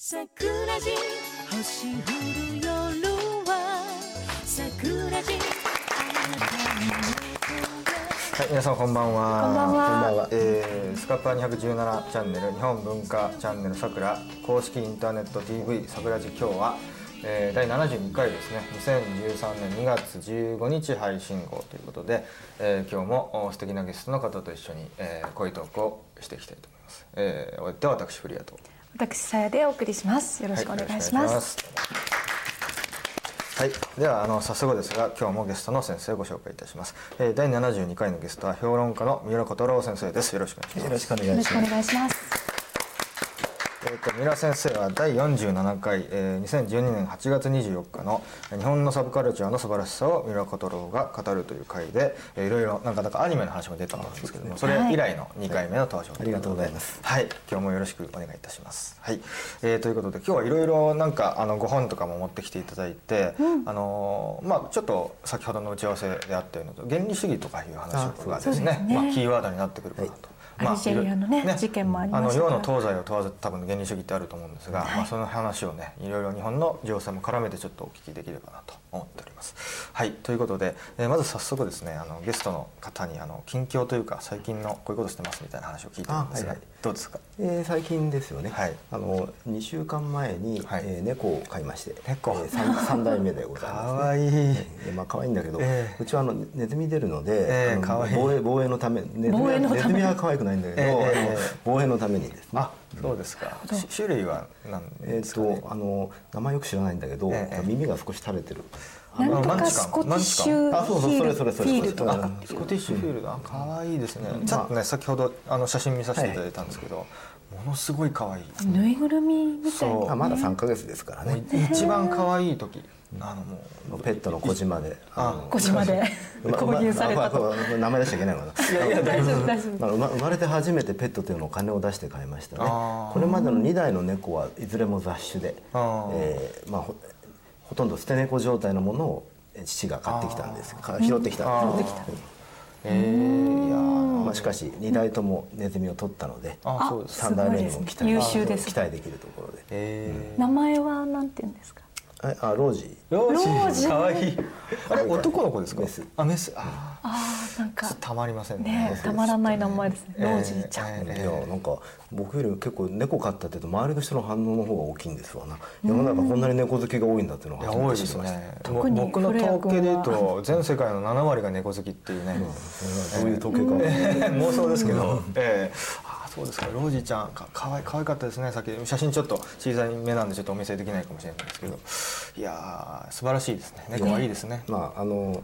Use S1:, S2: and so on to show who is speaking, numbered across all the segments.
S1: 桜地星降る夜は桜地
S2: はい、皆さんこんばんは。
S3: こんばんは。
S2: えー、スカパー217チャンネル日本文化チャンネルさくら公式インターネット TV さくらじ今日は、えー、第72回ですね。2013年2月15日配信号ということで、えー、今日もお素敵なゲストの方と一緒に、えー、恋トークをしていきたいと思います。えー、お相手は私フリアと。
S3: 私さやでお送りします。よろしくお願いします,、
S2: はいではあの早速ですが今日もゲストの先生をご紹介いたします、えー、第72回のゲストは評論家の三浦小太郎先生です。よろしくお願いします。
S4: よろしくお願いします。
S2: えー、と三浦先生は第47回、えー、2012年8月24日の「日本のサブカルチャーの素晴らしさを三浦小太郎が語る」という回で、えー、いろいろなんかなんかアニメの話も出たと思うんですけどもそれ以来の2回目の登場
S4: ありがとうござい。ます。
S2: はい、今日もよろしくお願いいたします。はい、えーということで今日はいろいろなんかあのご本とかも持ってきていただいて、あのまあちょっと先ほどの打ち合わせであったような原理主義とかいう話がですね、
S3: ね。
S2: まあキーワードになってくるかなと。
S3: アルジェリアのね事件もありましたから
S2: あの世の東西を問わず多分原理主義ってあると思うんですが、まあその話をねいろいろ日本の情勢も絡めてちょっとお聞きできればなと思っております。はい。ということで、えーまず早速ですねあのゲストの方にあの近況というか最近のこういうことしてますみたいな話を聞いてるんですが、
S4: あはいはい。
S2: どうですか？
S4: えー最近ですよね。
S2: はい。
S4: あの2週間前に、
S2: はい。
S4: えー猫を飼いまして、
S2: 猫。
S4: えー三 三代目でございます、ね。
S2: かわいい。
S4: でまあ可愛いんだけど、
S2: ええ
S4: うちはあのネズミ出るので、
S2: ええ
S4: あの
S2: 可愛い。
S4: 防衛防衛のためネズミは
S3: 防衛のため。
S4: ネズミは可愛くないんだけど、防衛のためにですね。
S2: あ、そうですか。し種類は何
S4: えーっ
S2: ですか、ね？
S4: とあの名前よく知らないんだけど、
S2: ええ
S4: 耳が少し垂れてる。
S3: なんとか
S2: マンチカン
S3: スコティッシュ
S4: あそうそう
S3: ヒール
S4: それそれそれ
S3: フィールと
S4: あ
S3: か
S2: スコティッシュフィールド、あ可愛いですね。ちょっとね、先ほどあの写真見させていただいたんですけど、ものすごい可愛い。
S3: ぬいぐるみみたい
S2: そう
S3: な
S4: あまだ3ヶ月ですからね。
S2: 一番可愛い時、あのもう。
S4: ペットの小島で。
S3: 小島で 購入されたと。
S4: 名前出しちゃいけないのかな。
S2: いやいや大
S3: 大丈夫大丈夫。
S4: まあ、生まれて初めてペットというのを金を出して買いましたね。これまでの2台の猫はいずれも雑種で、えーまあ、ほほとんど捨て猫状態のものをえー父が買ってきたんです。か拾ってきた。んです
S2: あー。
S4: ね
S2: えー、いやー
S4: まあ、しかし2台ともネズミを取ったので
S2: あ、そうです。か。
S4: 3代目にも期待
S3: で
S4: きるところで。
S2: え
S3: 名前はなんて言うんですか？
S4: ああロージ
S2: ー、ロ
S3: ロージ
S2: 可愛い。あれ男の子ですか？
S4: メス。
S2: あ、メス。あ
S3: あーなん
S2: ー、
S3: か
S2: たまりませんね。
S3: ねたまらない名前ですね。
S2: えー
S3: ロージーちゃん、
S2: えー
S4: いやなんか僕より結構猫飼ったってと周りの人の反応の方が大きいんですわな。世の中こんなに猫好きが多いんだっていうのを
S2: いや
S4: 初め
S2: 多いですね。
S3: 特に
S2: 僕の統計で言うと全世界の7割が猫好きっていうね。
S4: どういう統計か。
S2: 妄想ですけど、ええそうですか。ロージーちゃんかかわい可愛かったですね。さっき写真ちょっと小さい目なんでちょっとお見せできないかもしれないですけど。いやー素晴らしいですね。猫はいいですね。
S4: まああの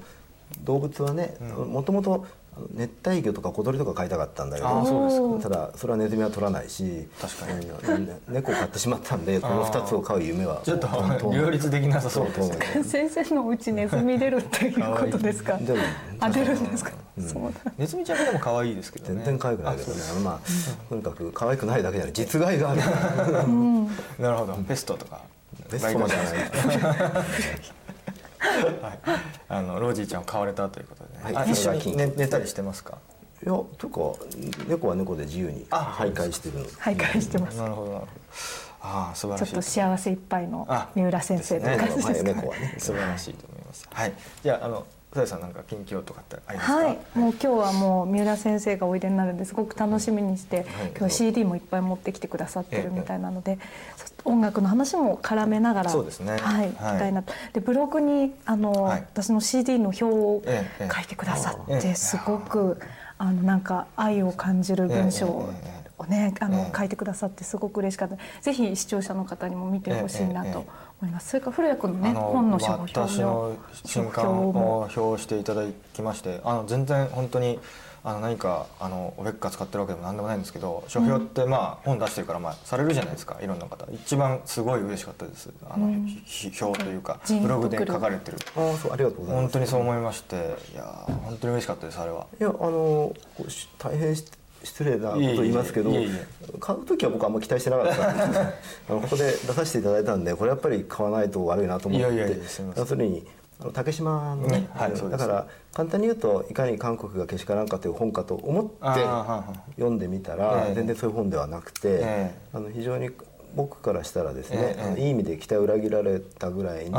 S4: 動物はねもともと熱帯魚とか小鳥とか飼いたかったんだけ
S2: ああそうです
S3: か。
S4: ただそれはネズミは取らないし
S2: 確かに。
S4: うんね猫を飼ってしまったんで この2つを飼う夢は
S2: ちょっと両立できなさそうです。ね
S3: 先生のうちネズミ出るっていうことですか？
S4: 出る
S3: あ出るんですか、そうだ。
S2: ネズミちゃんでも可愛いですけどね。
S4: 全然可愛くないけどね。まあとにかく可愛くないだけじゃない。実害がある。
S2: なるほど。ペストとか。
S4: ベストまではない
S2: はい。あのロージーちゃんを飼われたということでね、
S4: はい。
S2: あ一緒に寝寝たりしてますか？
S4: いやとか猫は猫で自由に
S2: あ
S4: 徘徊してる。ので
S3: 徘徊してます。
S2: なるほどなるほど。ああ素晴らしい。
S3: ちょっと幸せいっぱいの
S2: あ
S3: 三浦先生という感じですか、
S4: はい。猫はね。
S2: 素晴らしいと思います。はい。じゃああのさやさんなんか近況とかってありますか？
S3: はい、もう今日はもう三浦先生がおいでになるんですごく楽しみにして、今日 CD もいっぱい持ってきてくださってるみたいなので、そ音楽の話も絡めながら
S2: そうですね。
S3: はい、たいなと。でブログにあの、
S2: はい。
S3: 私の CD の表を書いてくださっ
S2: ええ
S3: てすごくあのなんか愛を感じる文章をねあの
S2: ええ
S3: 書いてくださってすごく嬉しかった。ぜひ視聴者の方にも見てほしいなと思いますそれから古谷君のね本の書評
S2: 私の新刊を表していただきまして、あの全然本当にあの何かあのおべっか使ってるわけでも何でもないんですけど、書評ってまあ本出してるからまあされるじゃないですか。いろんな方。一番すごい嬉しかったです。あの、ひ表というかブログで書かれてる。
S4: ああそうありがとうございます
S2: 本当にそう思いまして、いやー本当に嬉しかったですあれは。
S4: いやあのこうし大変し失礼なこと言いますけど買う時は僕はあんま期待してなかったんです あのここで出させていただいたんでこれやっぱり買わないと悪いなと思って。要するにあの竹島のね
S2: ねはい
S4: だから簡単に言うといかに韓国がけしからんかという本かと思って読んでみたら
S2: ええ。
S4: 全然そういう本ではなくて、
S2: ええ。
S4: あの非常に僕からしたらですね、
S2: ええ
S4: いい意味で期待を裏切られたぐらいに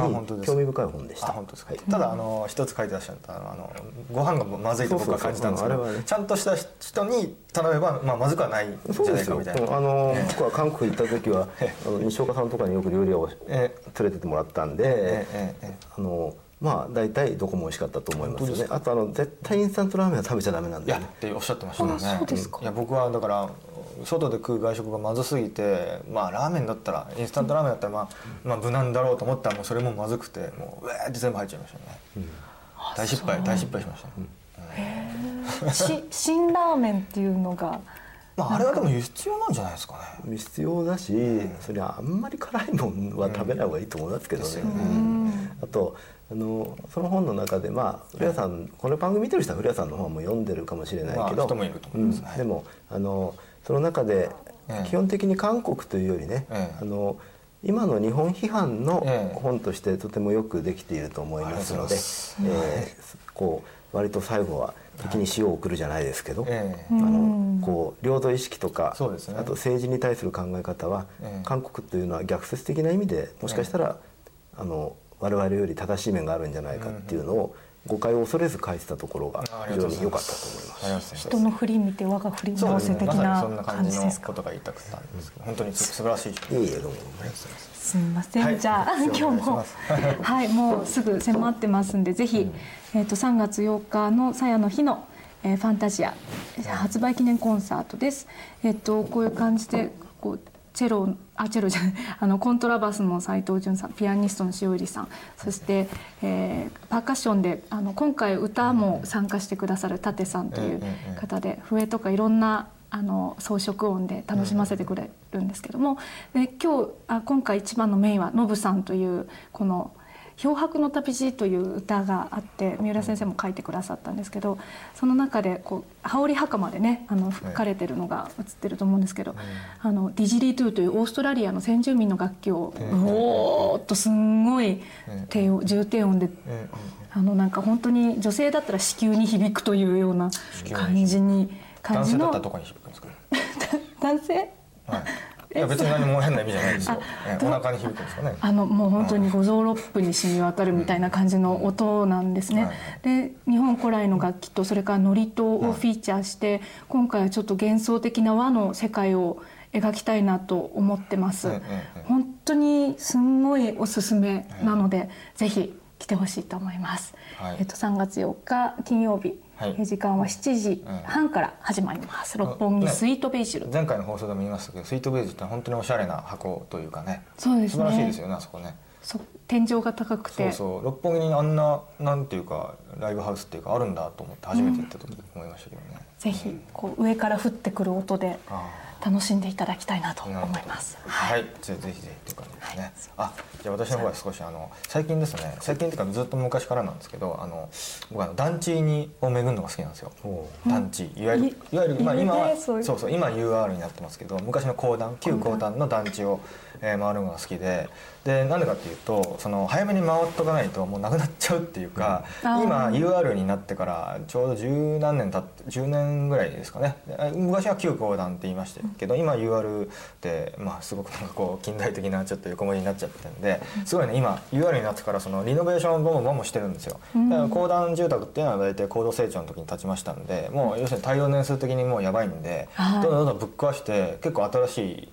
S4: 興味深い本でした。
S2: あ本当ですか、
S4: はい。
S2: ただあの一つ書いてらっしゃったのはあのご飯がまずいと僕は感じたんですけどちゃんとした人に頼めば、まあ、まずくはないんじゃない
S4: そうですよ。
S2: かみたいな。
S4: あの
S2: ええ。
S4: 僕は韓国行った時はあの西岡さんとかによく料理屋を連
S2: え。
S4: れてってもらったんで、
S2: ええええ
S4: あのまあ大体どこも美味しかったと思いますよね。あとあの絶対インスタントラーメンは食べちゃダメなん
S2: いやっ
S4: だよね
S2: ておっしゃってましたね。
S3: あそうですか。
S2: いや僕はだから外で食う外食がまずすぎてまあラーメンだったらインスタントラーメンだったらまあ、まあ無難だろうと思ったらもうそれもまずくてもううえーって全部入っちゃいましたね、大失敗大失敗しました。ね、
S3: し 辛ラーメンっていうのが。
S2: まああれはでも必要なんじゃないですかね。
S4: 必要だし、それはあんまり辛いもんは食べない方がいいと思いますけどね、う。ん。あとあのその本の中でまあ古谷さん、この番組見てる人は古谷さんの本も読んでるかもしれないけど、
S2: まあ人もいると思います。はい
S4: うん。でもあのその中で
S2: ええ。
S4: 基本的に韓国というよりね、
S2: ええ。
S4: あの今の日本批判の
S2: ええ。
S4: 本としてとてもよくできていると思いますので、えーこう割と最後は敵に塩を送るじゃないですけど、
S2: ええ。
S4: あのこう領土意識とか、あと政治に対する考え方は、
S2: ええ。
S4: 韓国というのは逆説的な意味でもしかしたら、あの我々より正しい面があるんじゃないかっていうのを、誤解を恐れず書いてたところが非常に良かったと思います。
S2: ます。
S3: 人の振り見て我が振り直せ的な
S2: まさにそんな感じの
S3: 感じですか
S2: ことが言いたくたんですけど本当にす素晴らしい
S4: いえいえどうも。
S3: すみません、
S2: はい。
S3: じゃあ今日も。はいもうすぐ迫ってますんでぜひ、えっ、と3月8日のさやの日の、えーファンタジア発売記念コンサートです。えっ、とこういう感じでこうチェロあチェロじゃない あのコントラバスの斉藤潤さんピアニストの塩入さん。そして、えーパーカッションであの今回歌も参加してくださる舘さんという方で笛とかいろんなあの装飾音で楽しませてくれるんですけども、で今日あ今回一番のメインはノブさんというこの「漂白の旅路」という歌があって三浦先生も書いてくださったんですけどその中でこう羽織袴でねあの吹かれてるのが映ってると思うんですけど、あのディジリートゥーというオーストラリアの先住民の楽器を
S2: ええ
S3: ブオーっとすんごい低音重低音で
S2: え
S3: あのなんか本当に女性だったら子宮に響くというような感じに感
S2: 男
S3: じの
S2: 性だったらどこに響くんですか？ね
S3: 男性？
S2: はいいや別に何も変な意味じゃないですよ。えお腹に響くんですかね。
S3: あのもう本当に五臓六腑に染み渡るみたいな感じの音なんですね。で日本古来の楽器とそれから祝詞をフィーチャーして今回はちょっと幻想的な和の世界を描きたいなと思ってます。
S2: ええええ。
S3: 本当にすんごいおすすめなのでぜひ来てほしいと思います。
S2: はい。
S3: えっと3月4日金曜日、
S2: はい。
S3: 時間は7時半から始まります。六本木スイートベーシル。
S2: 前回の放送でも言いましたけどスイートベージュって本当におしゃれな箱というかね。
S3: そうですね。
S2: 素晴らしいですよねあそこね
S3: そ天井が高くて。
S2: そうそう。六本木にあんななんていうかライブハウスっていうかあるんだと思って初めて行った時思いましたけどね、
S3: ぜひこう上から降ってくる音で
S2: あ
S3: 楽しんでいただきたいなと
S2: あ
S3: 思います。
S2: はい、ぜぜひぜひという感じですね、あじゃあ私の方は少しあの最近ですね最近っていうかずっと昔からなんですけどあの僕あの団地にを巡るのが好きなんですよ。
S4: ほ
S2: 団地。いわゆる
S3: い
S2: いわゆる、まあ、今は
S3: そういう。
S2: そうそう今 UR になってますけど昔の公団旧公団の団地を、えー回るのが好きででなんでかっていうとその早めに回っとかないともうなくなっちゃうっていうか、
S3: うん。
S2: 今 UR になってからちょうど十何年経って10年ぐらいですかね。で昔は旧公団って言いましたけど、今 UR って、まあ、すごくなんかこう近代的なちょっと横文字になっちゃってるんですごいね今 UR になってからそのリノベーションをボンボンボンしてるんですよ。だから公団住宅っていうのは大体高度成長の時に建ちましたんでもう要するに耐用年数的にもうやばいんで、
S3: はい。
S2: どんどんどんどんぶっ壊して結構新しい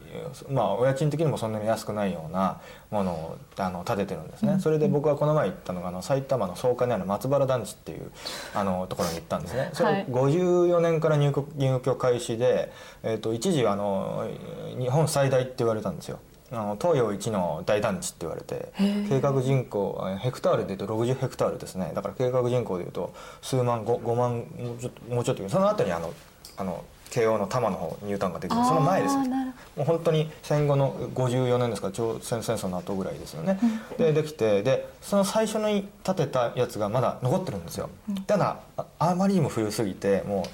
S2: まあお家賃的にもそんなに安くないようなものをあの建ててるんですね、それで僕はこの前行ったのがあの埼玉の草加にある松原団地っていうあのところに行ったんですね。それ
S3: はい。
S2: 54年から入国入居開始で、えー、と一時あの日本最大って言われたんですよ。あの東洋一の大団地って言われて計画人口えヘクタールでいうと60ヘクタールですね。だから計画人口でいうと数万 5, 5万もうちょっともうちょっとその後にあのあの慶応の多摩の方ニュータウンができてその前ですもう本当に戦後の54年ですか。ら朝鮮戦争の後ぐらいですよね、でできてでその最初に建てたやつがまだ残ってるんですよ、ただああまりにも古すぎてもう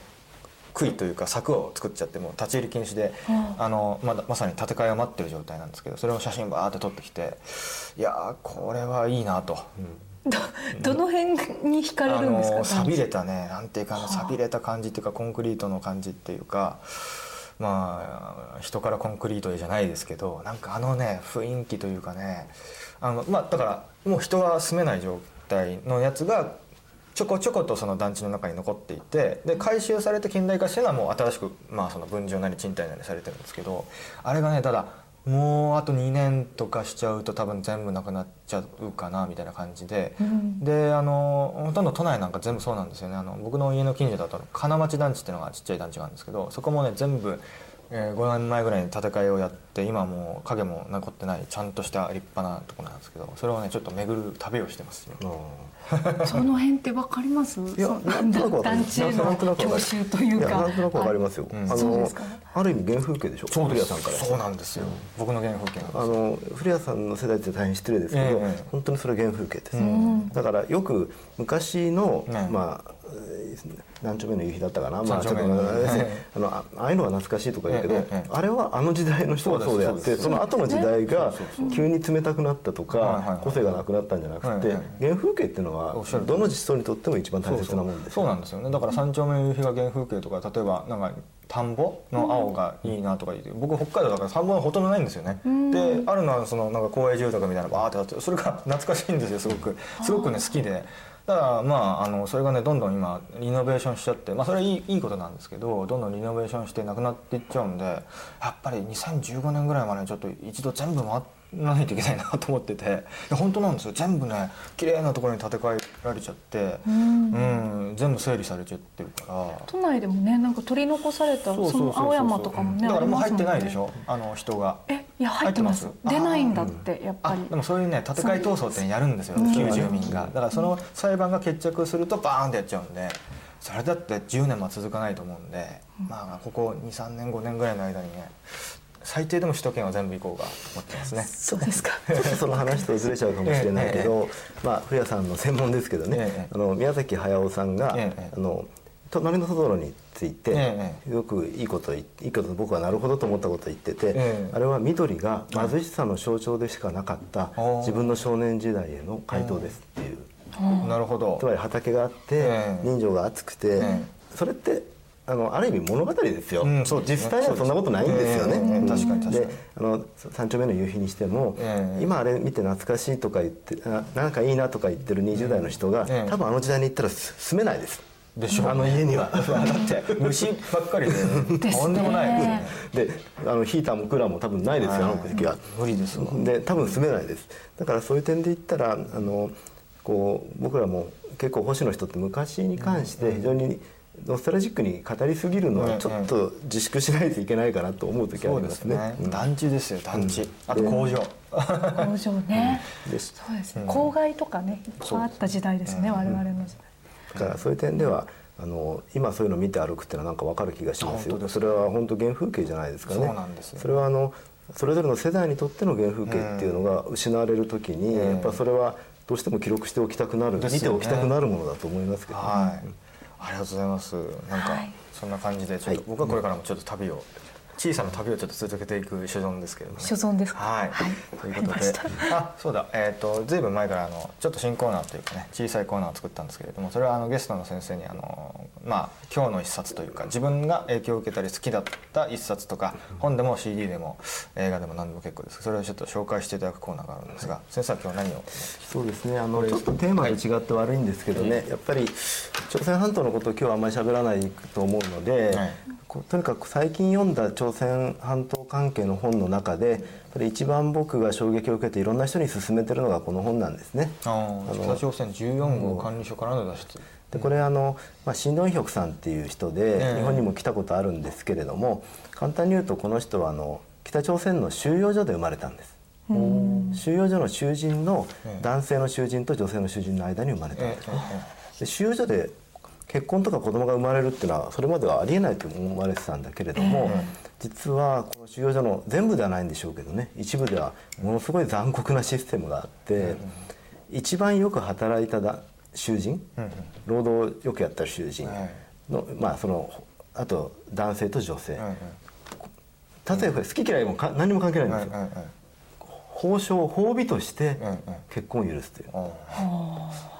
S2: 杭というか柵を作っちゃってもう立ち入り禁止で、あのまだまさに建て替えが待ってる状態なんですけどそれを写真バーって撮ってきていやーこれはいいなと。
S3: ど どの辺に惹かれ
S2: あ
S3: るんですか？
S2: の錆びれたね。なんていうかな錆びれた感じっていうかコンクリートの感じっていうかまあ人からコンクリートへじゃないですけどなんかあのね雰囲気というかねあのまあだからもう人が住めない状態のやつがちょこちょことその団地の中に残っていてで回収されて近代化してるのはもう新しくまあその分譲なり賃貸なりされてるんですけどあれがねただもうあと2年とかしちゃうと多分全部なくなっちゃうかなみたいな感じで、であのほとんど都内なんか全部そうなんですよね。あの僕の家の近所だと金町団地っていうのがちっちゃい団地があるんですけどそこもね全部、えー5年前ぐらいに建て替えをやって今はもう影も残ってないちゃんとした立派なところなんですけどそれをねちょっと巡る旅をしてます今。
S3: その辺ってわかります？
S4: いや
S3: そ
S4: なんとなくわかり
S3: 団
S4: ます。
S3: 教習というか。
S4: なんとなくわかりますよ、
S2: うん
S4: あのある意味原風景でしょ？古谷さんから
S2: そうなんですよ。僕の原風景なんです
S4: あの古谷さんの世代って大変失礼ですけど、
S2: ええ
S4: 本当にそれは原風景です、
S2: ん。
S4: だからよく昔の、
S2: ね
S4: まあえー何丁目の夕日だったかな、まあ、ちょっと あのあああいうのは懐かしいとか言うけど、あれはあの時代の人がそうであって
S2: そ
S4: の後の時代が急に冷たくなったとか、個性がなくなったんじゃなくて、原風景っていうのはどの人にとっても一番大切なもんです
S2: そうなんですよね。だから三丁目の夕日が原風景とか例えばなんか田んぼの青がいいなとか言って、僕北海道だから田んぼがほとんどないんですよね、であるのはそのなんか公営住宅みたいなのバーってあってそれが懐かしいんですよすごく。すごくね好きでただまああのそれがねどんどん今リノベーションしちゃってまあそれはいいいいことなんですけどどんどんリノベーションしてなくなっていっちゃうんでやっぱり2015年ぐらいまでちょっと一度全部回ってないといけないなと思ってて。本当なんですよ。全部ね綺麗なところに建て替えられちゃって。うん。全部整理されちゃってるから。
S3: 都内でもねなんか取り残されたその青山とかもね
S2: だからもう入ってないでし
S3: ょ？
S2: ょあの人が。
S3: えいや入ってます。
S2: 入ってます。
S3: 出ないんだってやっぱ
S2: あ
S3: り
S2: でもそういうね建て替え闘争ってねやるんですよ。
S3: うん
S2: 旧住民が。だからその裁判が決着するとバーンってやっちゃうんで。それだって10年も続かないと思うんで。まあここ23年5年ぐらいの間にね最低でも首都圏は全部行こうかと思ってますね。
S3: そうですか。
S4: ちょっとその話とずれちゃうかもしれないけど、まあ、古谷さんの専門ですけどね、
S2: ええ。
S4: あの宮崎駿さんが、
S2: ええ。
S4: あの隣のトトロについて、
S2: え
S4: よくいいこといいこと僕はなるほどと思ったことを言ってて、
S2: ええ。
S4: あれは緑が貧しさの象徴でしかなかった自分の少年時代への回答ですっていう、
S2: なるほど。
S4: つまり畑があって、
S2: ええ。
S4: 人情が熱くて、
S2: え。
S4: それってあのある意味物語ですよ、
S2: うんそうですね。
S4: 実際にはそんなことないんですよね。
S2: 確かに確かに。
S4: であの三丁目の夕日にしても、
S2: ええ
S4: 今あれ見て懐かしいとか言ってあなんかいいなとか言ってる20代の人が、
S2: ええ
S4: 多分あの時代に行ったらす住めないです。
S2: でしょ
S4: あの家には。
S2: だって虫ばっかりで とんでもないですね。
S4: であのヒーターもクーラーも多分ないですよ、あの時は。
S2: 無理ですもん
S4: で多分住めないです。だからそういう点で言ったらあのこう僕らも結構星野人って昔に関して非常にノスタルジックに語りすぎるの
S2: うん
S4: はちょっと自粛しないといけないかなと思う時あ
S2: そう
S4: りますね。
S2: ですね。
S4: うん。
S2: 団地ですよ団地。
S4: うん。
S2: あと工場。
S3: 工場ね。
S4: です。
S3: そうですね。公害とかねいっぱいあった時代ですね我々の時代。
S4: だからそういう点ではあの今そういうのを見て歩くっていうのはなんか分かる気がしますよ。それは本当原風景じゃないですかね。
S2: そうなんですよ。
S4: それはあのそれぞれの世代にとっての原風景っていうのが失われる時に、
S2: うん。
S4: やっぱそれはどうしても記録しておきたくなる、
S2: ですよね。
S4: 見ておきたくなるものだと思いますけどね、
S2: はい、ありがとうございます。なんか、
S3: はい
S2: そんな感じで、ちょっと、
S4: はい
S2: 僕はこれからもちょっと旅を。小さな旅をちょっと続けていく所存ですけれども、ね。
S3: 所存ですか？
S2: はい。
S3: はい。
S2: ということで。あ、そうだ、えっ、と、ずいぶん前から、あの、ちょっと新コーナーというかね、小さいコーナーを作ったんですけれども、それはあのゲストの先生に、あの、まあ、今日の一冊というか、自分が影響を受けたり好きだった一冊とか、本でも CD でも映画でも何でも結構です。それをちょっと紹介していただくコーナーがあるんですが、先生は今日何を？
S4: そうですね。あのちょっとテーマと違って悪いんですけどね、やっぱり朝鮮半島のことを今日はあんまり喋らないと思うので、
S2: はい。
S4: こうとにかく最近読んだ朝鮮半島関係の本の中で一番僕が衝撃を受けていろんな人に勧めてるのがこの本なんですね。
S2: ああ、北朝鮮14号管理所からの脱出。
S4: でこれあの、まあ、シン・ドンヒョクさんっていう人で、
S2: ええ
S4: 日本にも来たことあるんですけれども簡単に言うとこの人はあの北朝鮮の収容所で生まれたんです。収容所の囚人の
S2: ええ
S4: 男性の囚人と女性の囚人の間に生まれたん
S2: え
S4: です、
S2: え
S4: で収容所で結婚とか子供が生まれるっていうのはそれまではありえないと思われてたんだけれども、実はこの収容所の全部ではないんでしょうけどね一部ではものすごい残酷なシステムがあって、一番よく働いただ囚人、労働をよくやった囚人の、まあそのあと男性と女性、
S2: え
S4: 例えば好き嫌いもか何も関係ないんですよ、
S2: ええ。え
S4: 褒美として
S2: ええ。
S4: 結婚を許すという、
S2: あなるほど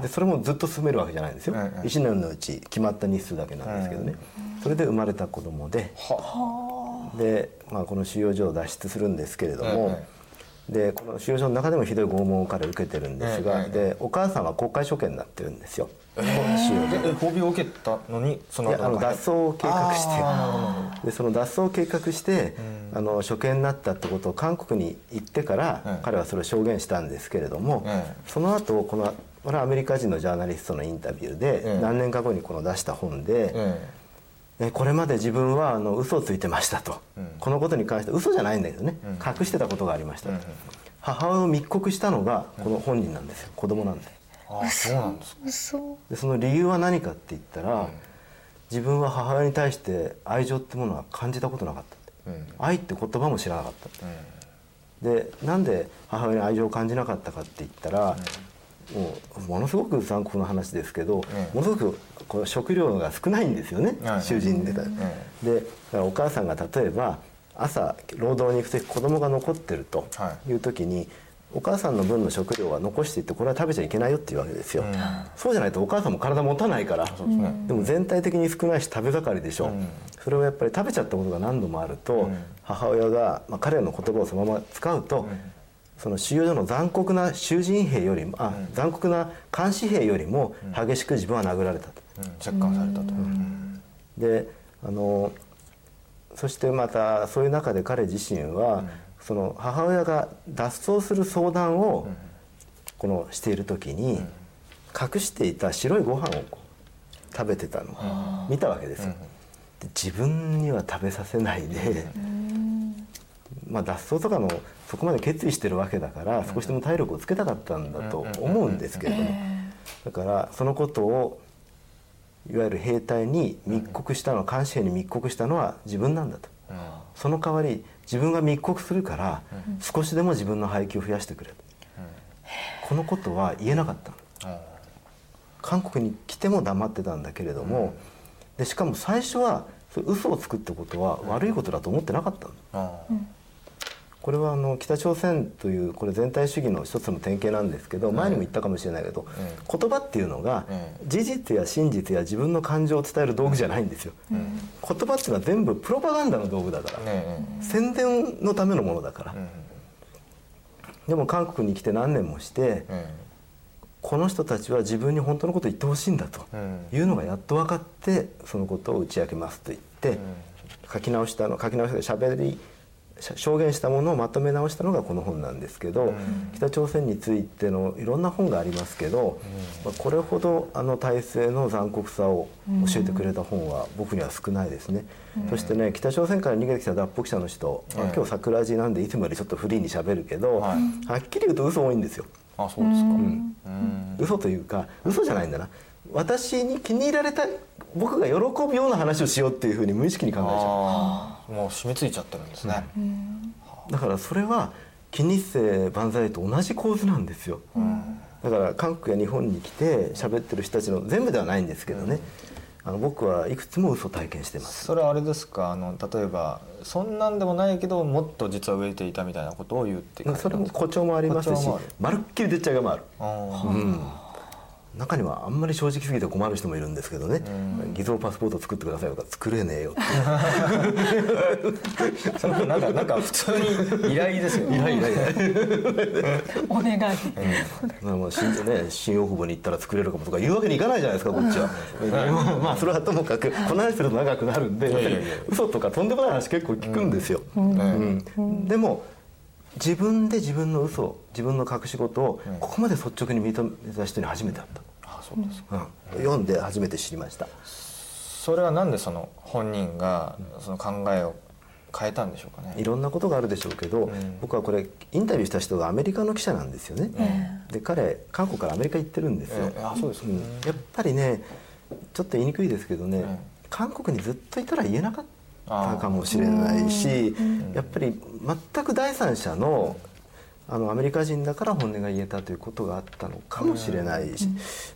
S4: でそれもずっと住めるわけじゃないんですよ、
S2: ええ
S4: 1年のうち決まった日数だけなんですけどね、それで生まれた子供で。
S2: は
S4: で、まあ、この収容所を脱出するんですけれども、
S2: え
S4: でこの収容所の中でもひどい拷問を彼受けてるんですが、
S2: ええ
S4: でお母さんは公開処刑になってるんですよ、収容所
S2: でえ褒美を受けたのにその
S4: いやあの脱走を計画して。
S2: あ
S4: でその脱走を計画して、あの処刑になったってことを韓国に行ってから、
S2: ええ
S4: 彼はそれを証言したんですけれども、
S2: ええ
S4: その後このこれはアメリカ人のジャーナリストのインタビューで、
S2: ええ
S4: 何年か後にこの出した本で、
S2: え
S4: えこれまで自分はあの嘘をついてましたと、
S2: うん。
S4: このことに関して嘘じゃないんだけどね、
S2: うん。
S4: 隠してたことがありましたと、
S2: うん。
S4: 母親を密告したのがこの本人なんですよ。子供なんで。
S2: ああそうなんです
S4: でその理由は何かって言ったら、自分は母親に対して愛情ってものは感じたことなかったって。
S2: うん。
S4: 愛って言葉も知らなかったって。
S2: うん。
S4: でなんで母親に愛情を感じなかったかって言ったら、もうものすごく残酷な話ですけど、
S2: ええ。
S4: ものすごくこう食料が少ないんですよね、
S2: はい
S4: 囚人で、でだからお母さんが例えば朝労働に行く時子供が残ってるとい。う時に、お母さんの分の食料は残していってこれは食べちゃいけないよっていうわけですよ、
S2: うん。
S4: そうじゃないとお母さんも体持たないから。
S2: そうですね。
S4: でも全体的に少ないし食べ盛りでしょ、
S2: うん。
S4: それをやっぱり食べちゃったことが何度もあると、
S2: うん。
S4: 母親が、まあ、彼らの言葉をそのまま使うと、その収容所の残酷な囚人兵よりもあ、残酷な監視兵よりも激しく自分は殴られたと。
S2: うん。折檻されたと。うん。
S4: であのそしてまたそういう中で彼自身は、その母親が脱走する相談を、このしている時に、隠していた白いご飯を食べてたのを見たわけですよ。で自分には食べさせないで、まあ、脱走とかのそこまで決意してるわけだから少しでも体力をつけたかったんだと思うんですけれどもだからそのことをいわゆる兵隊に密告したの監視兵に密告したのは自分なんだと。
S2: うん。
S4: その代わり自分が密告するから少しでも自分の配給を増やしてくれと。このことは言えなかった韓国に来ても黙ってたんだけれどもでしかも最初は嘘をつくってことは悪いことだと思ってなかったの。
S2: あ
S4: これはあの北朝鮮というこれ全体主義の一つの典型なんですけど前にも言ったかもしれないけど言葉っていうのが
S2: え
S4: 事実や真実や自分の感情を伝える道具じゃないんですよ。言葉っていうのは全部プロパガンダの道具だから宣伝のためのものだから。
S2: うん。
S4: でも韓国に来て何年もして
S2: え
S4: この人たちは自分に本当のことを言ってほしいんだと
S2: うん。
S4: いうのがやっと分かってそのことを打ち明けますと言って書き直したの書き直したしゃべり証言したものをまとめ直したのがこの本なんですけど、
S2: ん。
S4: 北朝鮮についてのいろんな本がありますけど、まあ、これほどあの体制の残酷さを教えてくれた本は僕には少ないですね、そしてね北朝鮮から逃げてきた脱北者の人、まあ
S2: ええ
S4: 今日桜地なんでいつもよりちょっとフリーにしゃべるけど、
S2: は
S4: はっきり言うと嘘多いんですよ。
S2: あそうですか。
S4: うん。
S2: うん。
S4: 嘘というか嘘じゃないんだな。私に気に入られた僕が喜ぶような話をしようっていうふうに無意識に考えちゃ
S2: ああもう染みついちゃってるんですね。
S4: うだからそれは金日成万歳と同じ構図なんですよ、だから韓国や日本に来て喋ってる人たちの全部ではないんですけどね、あの僕はいくつも嘘を体験してます。
S2: それはあれですか？あの例えばそんなんでもないけどもっと実は植えていたみたいなことを言うって
S4: それも誇張もありますしまるっきりでっち上げもある。
S2: あ
S4: うん中にはあんまり正直すぎて困る人もいるんですけどね。
S2: うん。
S4: 偽造パスポート作ってくださいとか作れねえよって。
S2: あそれなんかなんか普通に依頼ですよね。
S4: いやい。やいや
S3: お願い
S4: まあまあ新,、ね、新大久保に行ったら作れるかもとか言うわけにいかないじゃないですかこっちは、まあまあそれはともかくこの話すると長くなるんで嘘とかとんでもない話結構聞くんですよ、
S2: ね
S4: うん。でも自分で自分の嘘自分の隠し事を
S2: うん。
S4: ここまで率直に認めた人に初めて会っ
S2: あそうですか。
S4: た、うん、読んで初めて知りました。
S2: それはなんでその本人がその考えを変えたんでしょうかね。
S4: いろんなことがあるでしょうけど、
S2: ん。
S4: 僕はこれインタビューした人がアメリカの記者なんですよね、で彼韓国からアメリカ行ってるんですよ、
S2: ええ。あそうですか。
S4: ん。やっぱりねちょっと言いにくいですけどね、
S2: ええ。
S4: 韓国にずっといたら言えなかったかもしれないしやっぱり全く第三者のあのアメリカ人だから本音が言えたということがあったのかもしれないし、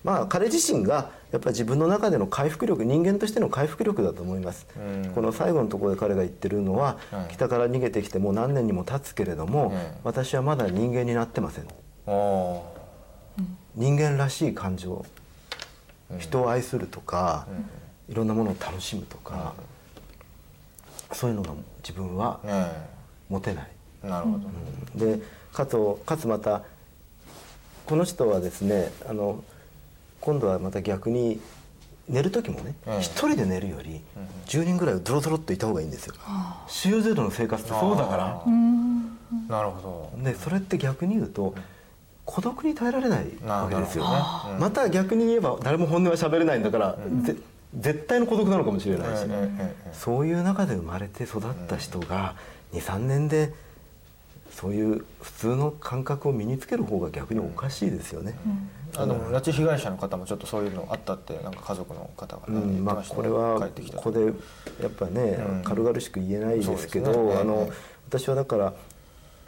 S4: まあ彼自身がやっぱり自分の中での回復力人間としての回復力だと思います、
S2: うん。
S4: この最後のところで彼が言ってるのは、
S2: はい
S4: 北から逃げてきてもう何年にも経つけれども、
S2: ええ
S4: 私はまだ人間になってません。
S2: お
S4: 人間らしい感情、人を愛するとか、いろんなものを楽しむとか、そういうのが自分は
S2: え
S4: 持てない。
S2: えなるほど、
S4: でかつかつまたこの人はですねあの今度はまた逆に寝る時もね
S2: ええ
S4: 一、人で寝るより10人ぐらいドロドロっといた方がいいんですよ。収容制度の生活ってそうだから。
S2: なるほど。
S4: でそれって逆に言うと孤独に耐えられないわけですよね。また逆に言えば誰も本音は喋れないんだから、ぜ絶対の孤独なのかもしれないし、そういう中で生まれて育った人が23年でそういう普通の感覚を身につける方が逆におかしいですよね。
S2: あの拉致被害者の方もちょっとそういうのあったってなんか家族の方がね、
S4: うん。まあ、これはここでやっぱね、
S2: うん。
S4: 軽々しく言えないですけどあの
S2: ええ
S4: 私はだから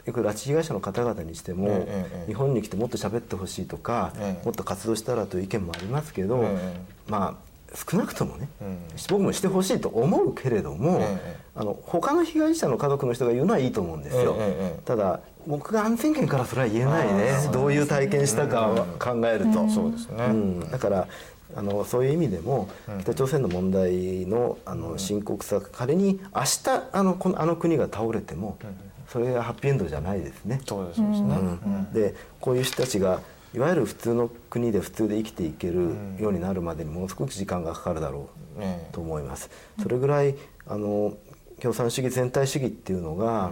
S4: よく拉致被害者の方々にしても、日本に来てもっと喋ってほしいとか、
S2: ええ。
S4: もっと活動したらという意見もありますけど、
S2: ええ。
S4: まあ少なくともね、
S2: うん。
S4: 僕もしてほしいと思うけれども、
S2: ええ。
S4: あの他の被害者の家族の人が言うのはいいと思うんですよ、ただ僕が安全圏からそれは言えないね。
S2: あー
S4: どういう体験したかは考えると、
S2: そうですね、
S4: うん、だからあのそういう意味でも、
S2: うん。
S4: 北朝鮮の問題のあの深刻さ仮に明日あのこのあの国が倒れても、それがハッピーエンドじゃないですね。
S2: そうですね、
S4: うん。でこういう人たちがいわゆる普通の国で普通で生きていけるようになるまでにものすごく時間がかかるだろう
S2: ええ
S4: と思います。それぐらいあの共産主義全体主義っていうのが、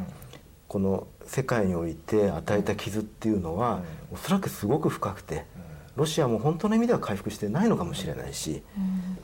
S4: この世界において与えた傷っていうのは、おそらくすごく深くて、ロシアも本当の意味では回復してないのかもしれないし、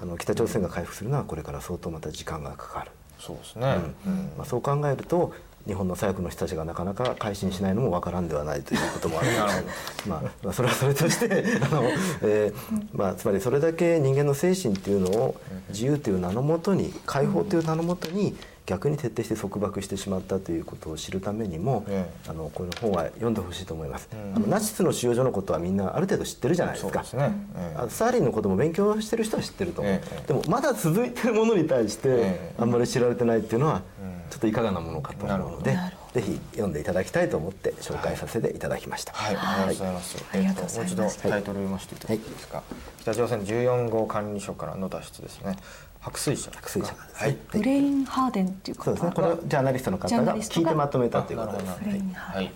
S4: あの北朝鮮が回復するのはこれから相当また時間がかかる。
S2: そうですね、うん。
S4: まあ、そう考えると日本の左翼の人たちがなかなか改心しないのもわからんではないということもある。んですまあ、まあそれはそれとしてあの、えーまあ、つまりそれだけ人間の精神っていうのを自由という名のもとに解放という名のもとに逆に徹底して束縛してしまったということを知るためにも、
S2: え
S4: あのこの本は読んでほしいと思います、
S2: うん。
S4: あのナチスの収容所のことはみんなある程度知ってるじゃないですか。
S2: ね、ええ。
S4: あスターリンのことも勉強してる人は知ってると。思う、
S2: ええ。
S4: でもまだ続いてるものに対して
S2: ええ。
S4: あんまり知られてないっていうのは
S2: うん。
S4: ちょっといかがなものかと思うのでぜひ読んでいただきたいと思って紹介させていただきました、
S2: はい、ありがとうござい。ます。
S3: ありがとうございます。
S2: えっもう一度タイトル読ませていただいていいですか？北朝鮮14号管理所からの脱出ですね。白水社。
S4: 白水社ですね
S2: はい。
S3: ブレインハーデンっていう方
S4: そうですね。これはジャーナリストの方が聞いてまとめたということで。す
S2: あなるほど
S3: ブレインハー
S2: はい。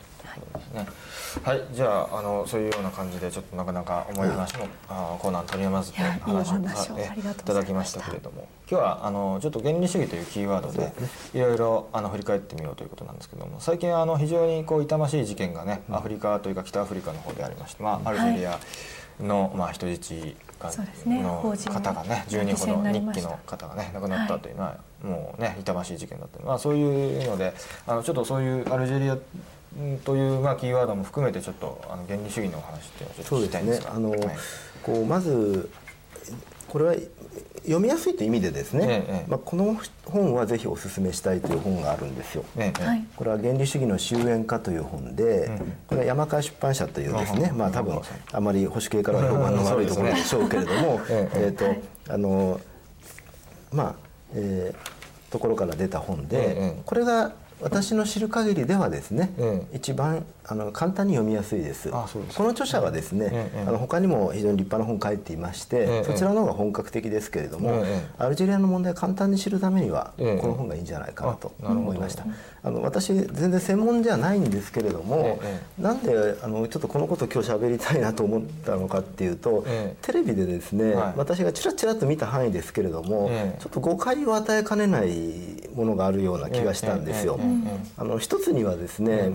S2: はい、じゃああのそういうような感じでちょっとなかなか重い話も、あーコーナーに取り
S3: やいいお
S2: 話を
S3: 話を
S2: え
S3: ありがとうございました。
S2: いただきましたけれども、今日はあのちょっと原理主義というキーワードでいろいろあの振り返ってみようということなんですけども、最近あの非常にこう痛ましい事件がね、アフリカというか北アフリカの方でありまして、まあアルジェリアの、まあ人質が
S3: そうですね。
S2: の方がね10人ほど日記の方がね亡くなったというのは、もうね痛ましい事件だったまあそういうのであのちょっとそういうアルジェリアうんというまあキーワードも含めてちょっとあの原理主義のお話っていうのをちょっと
S4: そう
S2: 聞きたいんですが。
S4: ですね。あの、
S2: はい。
S4: こうまずこれは読みやすいという意味でですね、
S2: ええええ。
S4: まあ、この本はぜひお勧めしたいという本があるんですよ。
S2: ねえ
S3: はい。
S4: これは「原理主義の終焉化」という本で、
S2: うん。
S4: これは山川出版社というですね、
S2: うん。
S4: まあ多分あまり保守系からは評判の悪いところでしょうけれども、
S2: ええ
S4: えっとあのまあ、えーところから出た本で、
S2: ええ
S4: これが私の知る限りではですね、
S2: え。
S4: 一番あの簡単に読みやすいです。
S2: あそうですか。
S4: この著者はですね、
S2: ええ
S4: あの他にも非常に立派な本を書いていまして、
S2: ええ
S4: そちらの方が本格的ですけれども、
S2: ええ
S4: アルジェリアの問題を簡単に知るためには、
S2: ええ
S4: この本がいいんじゃないかなと思いました。あの私全然専門じゃないんですけれども、
S2: え
S4: なんであのちょっとこのことを今日喋りたいなと思ったのかっていうと、
S2: ええ。
S4: テレビでですね、
S2: はい。
S4: 私がちらちらっと見た範囲ですけれども、
S2: ええ。
S4: ちょっと誤解を与えかねないものがあるような気がしたんですよ。あの一つにはですね、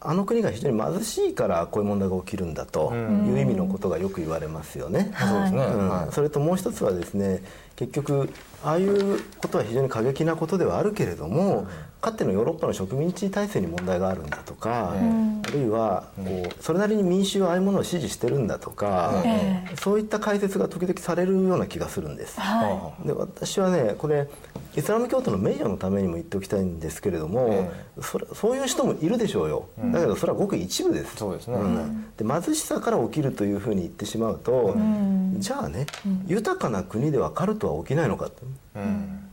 S4: あの国が非常に貧しいからこういう問題が起きるんだという意味のことがよく言われますよね。
S2: そうですね、
S4: うん。
S2: はい。
S4: それともう一つはですね結局ああいうことは非常に過激なことではあるけれども、かつてのヨーロッパの植民地体制に問題があるんだとか、
S2: うん。
S4: あるいはこうそれなりに民衆はああいうものを支持してるんだとか、
S3: ええ。
S4: そういった解説が時々されるような気がするんです。
S3: は
S4: で私はねこれイスラム教徒の名誉のためにも言っておきたいんですけれども、
S2: え
S4: それそういう人もいるでしょうよ、だけどそれはごく一部です。
S2: そうですね。
S4: ん。で貧しさから起きるというふうに言ってしまうと、
S3: ん。
S4: じゃあね、豊かな国ではカルトは起きないのかと
S2: うん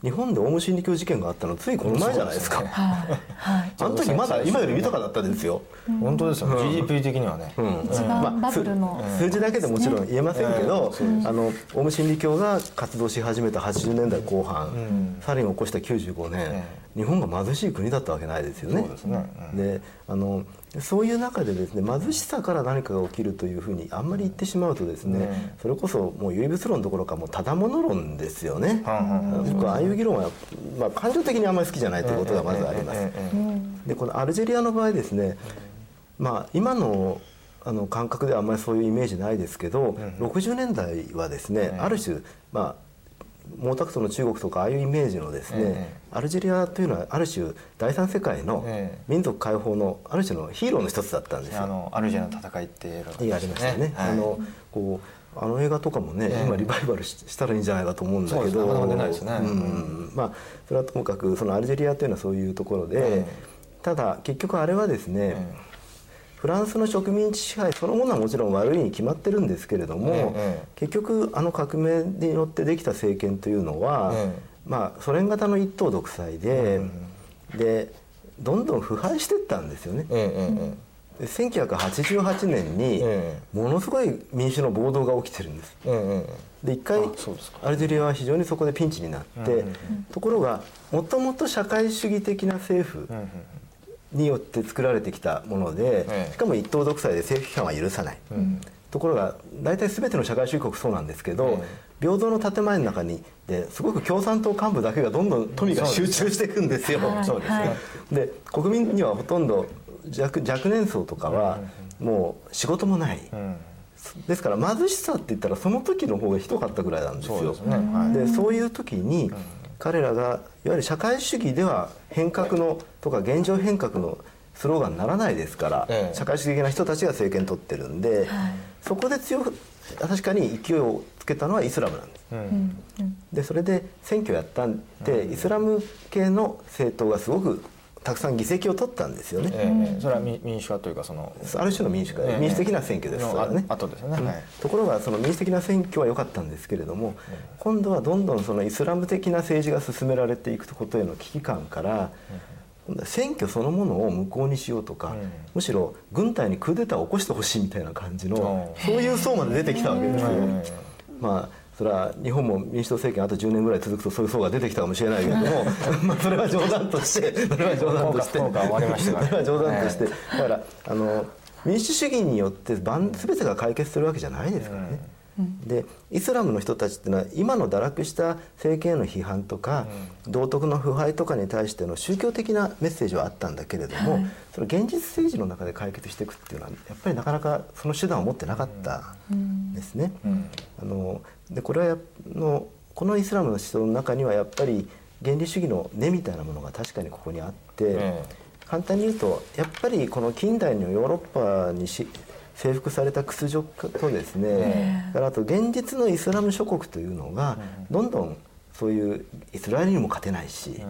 S4: 日本でオウム真理教事件があったのついこの前じゃないですか、
S2: そう
S3: はい。はい。
S4: あの時まだ今より豊かだったですよ、
S2: 本当ですよ、GDP 的にはね、
S4: うん。
S3: 一番バブルの
S4: 数字だけでもちろん言えませんけど、
S2: ええ
S4: あのオウム真理教が活動し始めた80年代後半、サリンを起こした95年、
S2: え。
S4: 日本が貧しい国だったわけないですよね。
S2: そうですね。うん。
S4: であのそういう中でですね貧しさから何かが起きるというふうにあんまり言ってしまうとですね、
S2: うん。
S4: それこそもう唯物論どころかもうただもの論ですよね。僕はああいう議論は、まあ、感情的にあんまり好きじゃないということがまずあります。でこのアルジェリアの場合ですね、まあ、今のあの感覚ではあんまりそういうイメージないですけど、60年代はですね、ある種、まあ、毛沢東の中国とかああいうイメージのですね、
S2: ええ。
S4: アルジェリアというのはある種第三世界の
S2: ええ。
S4: 民族解放のある種のヒーローの一つだったんですよ。
S2: あのアルジェリアの戦いって映画が
S4: いいありましたよね。
S2: はい。
S4: あのこうあの映画とかもね、
S2: ええ。
S4: 今リバイバルししたらいいんじゃないかと思うんだけど、まあそれはともかくそのアルジェリアというのはそういうところで、
S2: ええ。
S4: ただ結局あれはですね、
S2: え
S4: フランスの植民地支配そのものはもちろん悪いに決まってるんですけれども、結局あの革命によってできた政権というのは、
S2: え
S4: まあソ連型の一党独裁で、でどんどん腐敗していったんですよね。で1988年に
S2: え
S4: ものすごい民主の暴動が起きてるんです。で一回アルジェリアは非常にそこでピンチになって、ところがもともと社会主義的な政府によって作られてきたもので、
S2: ええ。
S4: しかも一党独裁で政府批判は許さない、
S2: うん。
S4: ところが大体全ての社会主義国そうなんですけど、
S2: え
S4: 平等の建前の中にですごく共産党幹部だけがどんどん富が集中していくんですよ。
S3: はい。
S2: そうですね。
S3: はい。
S4: で国民にはほとんど若若年層とかはもう仕事もない、
S2: うん。
S4: ですから貧しさって言ったらその時の方がひどかったぐらいなんですよ。
S2: そうね。はい。
S4: でそういう時に彼らがいわゆる社会主義では変革のとか現状変革のスローガンにならないですから、
S2: ええ。
S4: 社会主義的な人たちが政権取ってるんで、そこで強く確かに勢いをつけたのはイスラムなんです。
S2: うん。
S3: うん。うん
S4: でそれで選挙やったんで、イスラム系の政党がすごくたくさん議席を取ったんですよね。
S2: ええええ。それは民民主化というかその
S4: ある種の民主化、
S2: ええ
S4: 民主的な選挙です
S2: の
S4: それはね。
S2: あ後ですよね、はい。
S4: ところがその民主的な選挙は良かったんですけれども、今度はどんどんそのイスラム的な政治が進められていくことへの危機感から、今度は選挙そのものを無効にしようとか、
S2: うん
S4: むしろ軍隊にクーデターを起こしてほしいみたいな感じの、
S2: う。ん
S4: そういう層まで出てきたわけですよ。
S2: うん
S4: まあそれは日本も民主党政権あと10年ぐらい続くとそういう層が出てきたかもしれないけれども まあそれは冗談としてそれは冗談として。それは冗談として、だからあの民主主義によって万全てが解決するわけじゃないですからね。でイスラムの人たちっていうのは今の堕落した政権への批判とか、道徳の腐敗とかに対しての宗教的なメッセージはあったんだけれども、それ現実政治の中で解決してい。くっていうのはやっぱりなかなかその手段を持ってなかったんですね。あのでこれはのこのイスラムの思想の中にはやっぱり原理主義の根みたいなものが確かにここにあって、
S2: え
S4: 簡単に言うとやっぱりこの近代のヨーロッパにし征服された屈辱とですね、それからあと現実のイスラム諸国というのがどんどんそういうイスラエルにも勝てないし、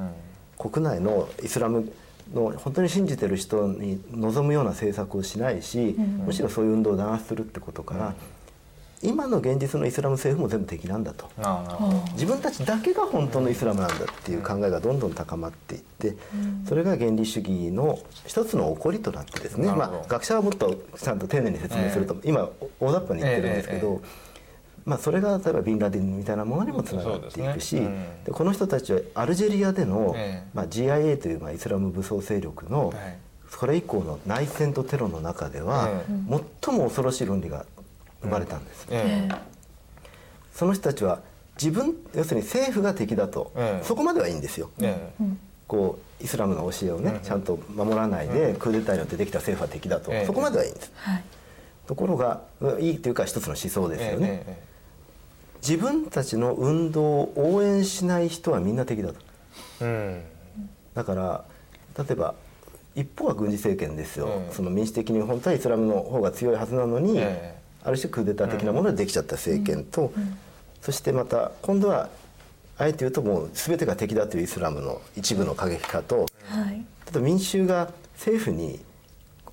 S4: 国内のイスラムの本当に信じてる人に望むような政策をしないし、むしろそういう運動を弾圧するってことから、今の現実のイスラム政府も全部敵なんだと。自分たちだけが本当のイスラムなんだっていう考えがどんどん高まっていって、それが原理主義の一つの起こりとなってですね、まあ、学者はもっとちゃんと丁寧に説明すると、今大雑把に言ってるんですけど、
S2: えええ
S4: まあ、それが例えばビンラディンみたいなものにもつながっていくし、
S2: ねうん
S4: でこの人たちはアルジェリアでの、
S2: ええ。
S4: まあ、GIA というまあイスラム武装勢力の、
S2: はい。
S4: それ以降の内戦とテロの中では、
S2: え。
S4: 最も恐ろしい論理が生まれたんです。
S2: ええ。
S4: その人たちは自分要するに政府が敵だと、
S2: ええ。
S4: そこまではいいんですよ、
S2: ええ。
S4: こうイスラムの教えをね、
S2: うん
S4: ちゃんと守らないで、クーデターによってできた政府は敵だと、
S2: ええ。
S4: そこまではいいんです、
S3: はい。
S4: ところがいいというか一つの思想ですよね、
S2: ええ
S4: 自分たちの運動を応援しない人はみんな敵だと。
S2: え
S4: だから例えば一方は軍事政権ですよ、
S2: ええ
S4: その民主的に本当はイスラムの方が強いはずなのに、
S2: ええ
S4: ある種クーデター的なものでできちゃった政権と、そしてまた今度はあえて言うともう全てが敵だというイスラムの一部の過激派と、
S3: はい。
S4: 例えば民衆が政府に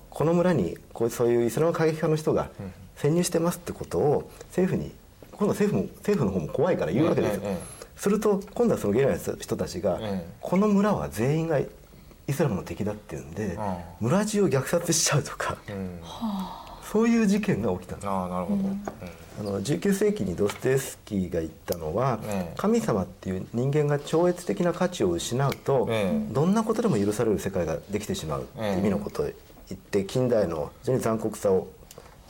S4: この村にこうそういうイスラム過激派の人が潜入してますってことを政府に今度政府も政府の方も怖いから言うわけですよ。すると今度はそのゲリラの人たちが、
S2: ええ
S4: この村は全員がイスラムの敵だっていうんで、
S2: あ
S4: 村中を虐殺しちゃうとか。
S2: うん
S4: そういう事件が起きたんです
S2: ああなるほど、うん。
S4: あの19世紀にドストエフスキーが言ったのは、
S2: ええ。
S4: 神様っていう人間が超越的な価値を失うと、
S2: ええ。
S4: どんなことでも許される世界ができてしまうっていう意味のことを言って近代の非常に残酷さを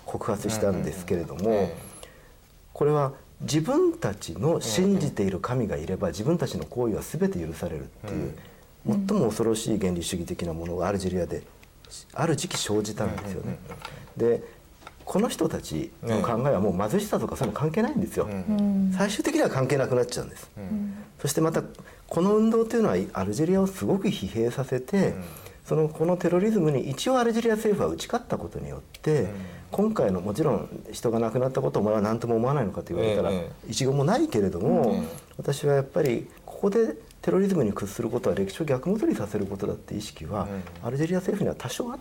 S4: 告発したんですけれども、
S2: え
S4: これは自分たちの信じている神がいれば自分たちの行為は全て許されるっていう、最も恐ろしい原理主義的なものがアルジェリアである時期生じたんですよね。でこの人たちの考えはもう貧しさとかそういうの関係ないんですよ。
S3: うん。
S4: 最終的には関係なくなっちゃうんです。
S2: うん。
S4: そしてまたこの運動というのはアルジェリアをすごく疲弊させて、そのこのテロリズムに一応アルジェリア政府は打ち勝ったことによって、今回のもちろん人が亡くなったことをお前は何とも思わないのかと言われたら、
S2: え
S4: 一言もないけれども、
S2: ええ
S4: 私はやっぱりここでテロリズムに屈することは歴史を逆戻りさせることだって意識は、アルジェリア政府には多少あっ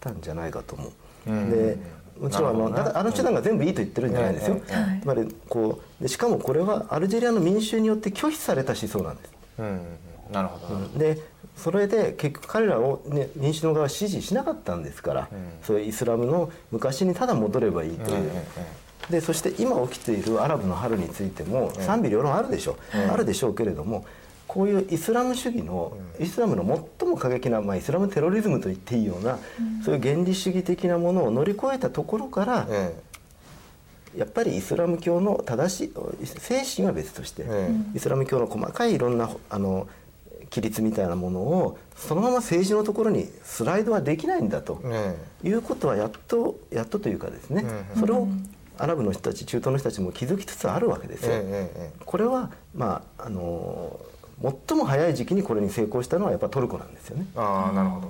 S4: たんじゃないかと思う。
S2: うん。
S4: でもちろんあの、あの手段が全部いいと言ってるんじゃないんですよ。つまりこうでしかもこれはアルジェリアの民衆によって拒否された思想なんです。
S2: うん。なるほど、
S4: でそれで結局彼らを、ね、民主の側は支持しなかったんですから、そういうイスラムの昔にただ戻ればいいという。
S2: えええ
S4: でそして今起きているアラブの春についても賛否両論あるでしょう、あるでしょうけれどもこういうイスラム主義の、イスラムの最も過激な、まあ、イスラムテロリズムと言っていいような、そういう原理主義的なものを乗り越えたところから、
S2: え
S4: やっぱりイスラム教の正しい精神は別として、
S2: え
S4: イスラム教の細かいいろんなあの規律みたいなものをそのまま政治のところにスライドはできないんだと
S2: ええ
S4: いうことはやっとやっとというかですね、
S2: うん。
S4: それをアラブの人たち中東の人たちも気づきつつあるわけですよ。これはまああの最も早い時期にこれに成功したのはやっぱトルコなんですよね。
S2: ああなるほど